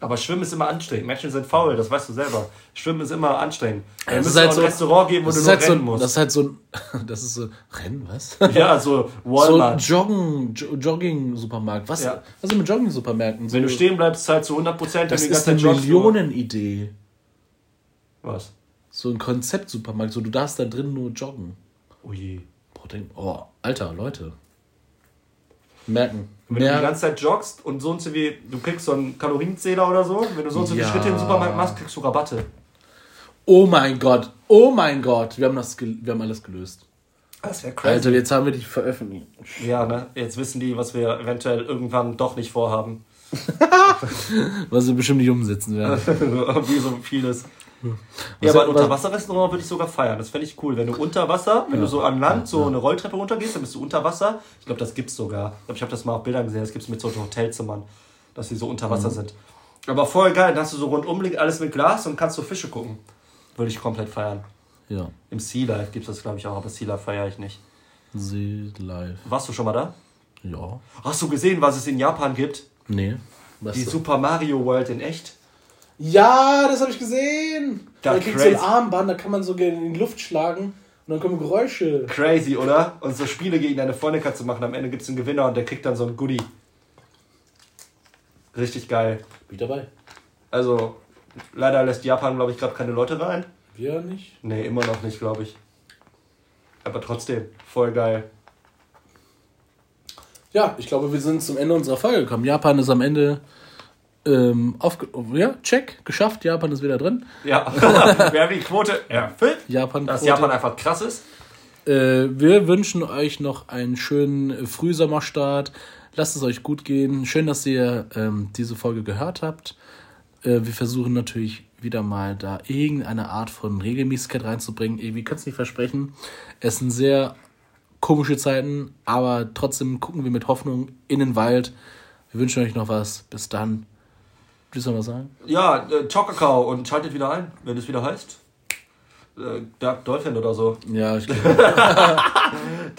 Aber Schwimmen ist immer anstrengend. Menschen sind faul, das weißt du selber. Schwimmen ist immer anstrengend. Es muss halt so, ein Restaurant geben, wo du nur halt rennen so, musst. Das ist halt so ein. [LAUGHS] Das ist so. Rennen, was? [LAUGHS] Ja, so Walmart. So Joggen, Jogging-Supermarkt. Was, Ja. was ist mit Jogging-Supermärkten? Wenn du stehen bleibst, ist halt zu 100 Prozent. das ist eine Millionenidee. Was? So ein Konzept-Supermarkt. So, du darfst da drin nur joggen. Oh je. Boah, denk, oh, Alter, Leute. Merken. Wenn du die ganze Zeit joggst und so und so wie, du kriegst so einen Kalorienzähler oder so, wenn du so und so viele Ja. Schritte im Supermarkt machst, kriegst du Rabatte. Oh mein Gott. Oh mein Gott. Wir haben, das wir haben alles gelöst. Das wäre Alter, jetzt haben wir die veröffentlicht. Ja, ne? Jetzt wissen die, was wir eventuell irgendwann doch nicht vorhaben. [LAUGHS] Was wir bestimmt nicht umsetzen werden. [LAUGHS] Wie so vieles. Ja, aber ein Unterwasserrestaurant würde ich sogar feiern. Das fände ich cool. Wenn du unter Wasser, wenn du so an Land so eine Rolltreppe runtergehst, dann bist du unter Wasser. Ich glaube, das gibt's sogar. Ich glaube, ich habe das mal auf Bildern gesehen. Das gibt's mit so Hotelzimmern, dass die so unter Wasser sind. Aber voll geil. Dann hast du so rundum liegt alles mit Glas und kannst so Fische gucken. Würde ich komplett feiern. Ja. Im Sea Life gibt's das, glaube ich, auch. Aber Sea Life feiere ich nicht. See live. Warst du schon mal da? Ja. Hast du gesehen, was es in Japan gibt? Nee. Was Die so? Super Mario World in echt? Ja, das habe ich gesehen. Da da kriegt so ein. Armband, da kann man so gerne in die Luft schlagen und dann kommen Geräusche. Crazy, oder? Und so Spiele gegen deine Freunde kannst du machen. Am Ende gibt es einen Gewinner und der kriegt dann so ein Goodie. Richtig geil. Bin ich dabei? Also, leider lässt Japan, glaube ich, gerade keine Leute rein. Wir nicht. Nee, immer noch nicht, glaube ich. Aber trotzdem, voll geil. Ja, ich glaube, wir sind zum Ende unserer Folge gekommen. Japan ist am Ende ähm, aufge... Ja, check, geschafft. Japan ist wieder drin. Ja, [LAUGHS] wir haben die Quote erfüllt. Japan Dass Japan einfach krass ist. Äh, wir wünschen euch noch einen schönen Frühsommerstart. Lasst es euch gut gehen. Schön, dass ihr ähm, diese Folge gehört habt. Äh, wir versuchen natürlich wieder mal da irgendeine Art von Regelmäßigkeit reinzubringen. Wir können es nicht versprechen. Es sind sehr komische Zeiten, aber trotzdem gucken wir mit Hoffnung in den Wald. Wir wünschen euch noch was. Bis dann. Willst du noch was sagen? Ja, äh, Chocacao und schaltet wieder ein, wenn es wieder heißt. Äh, Dark Dolphin oder so. Ja, ich glaube. [LAUGHS] [LAUGHS]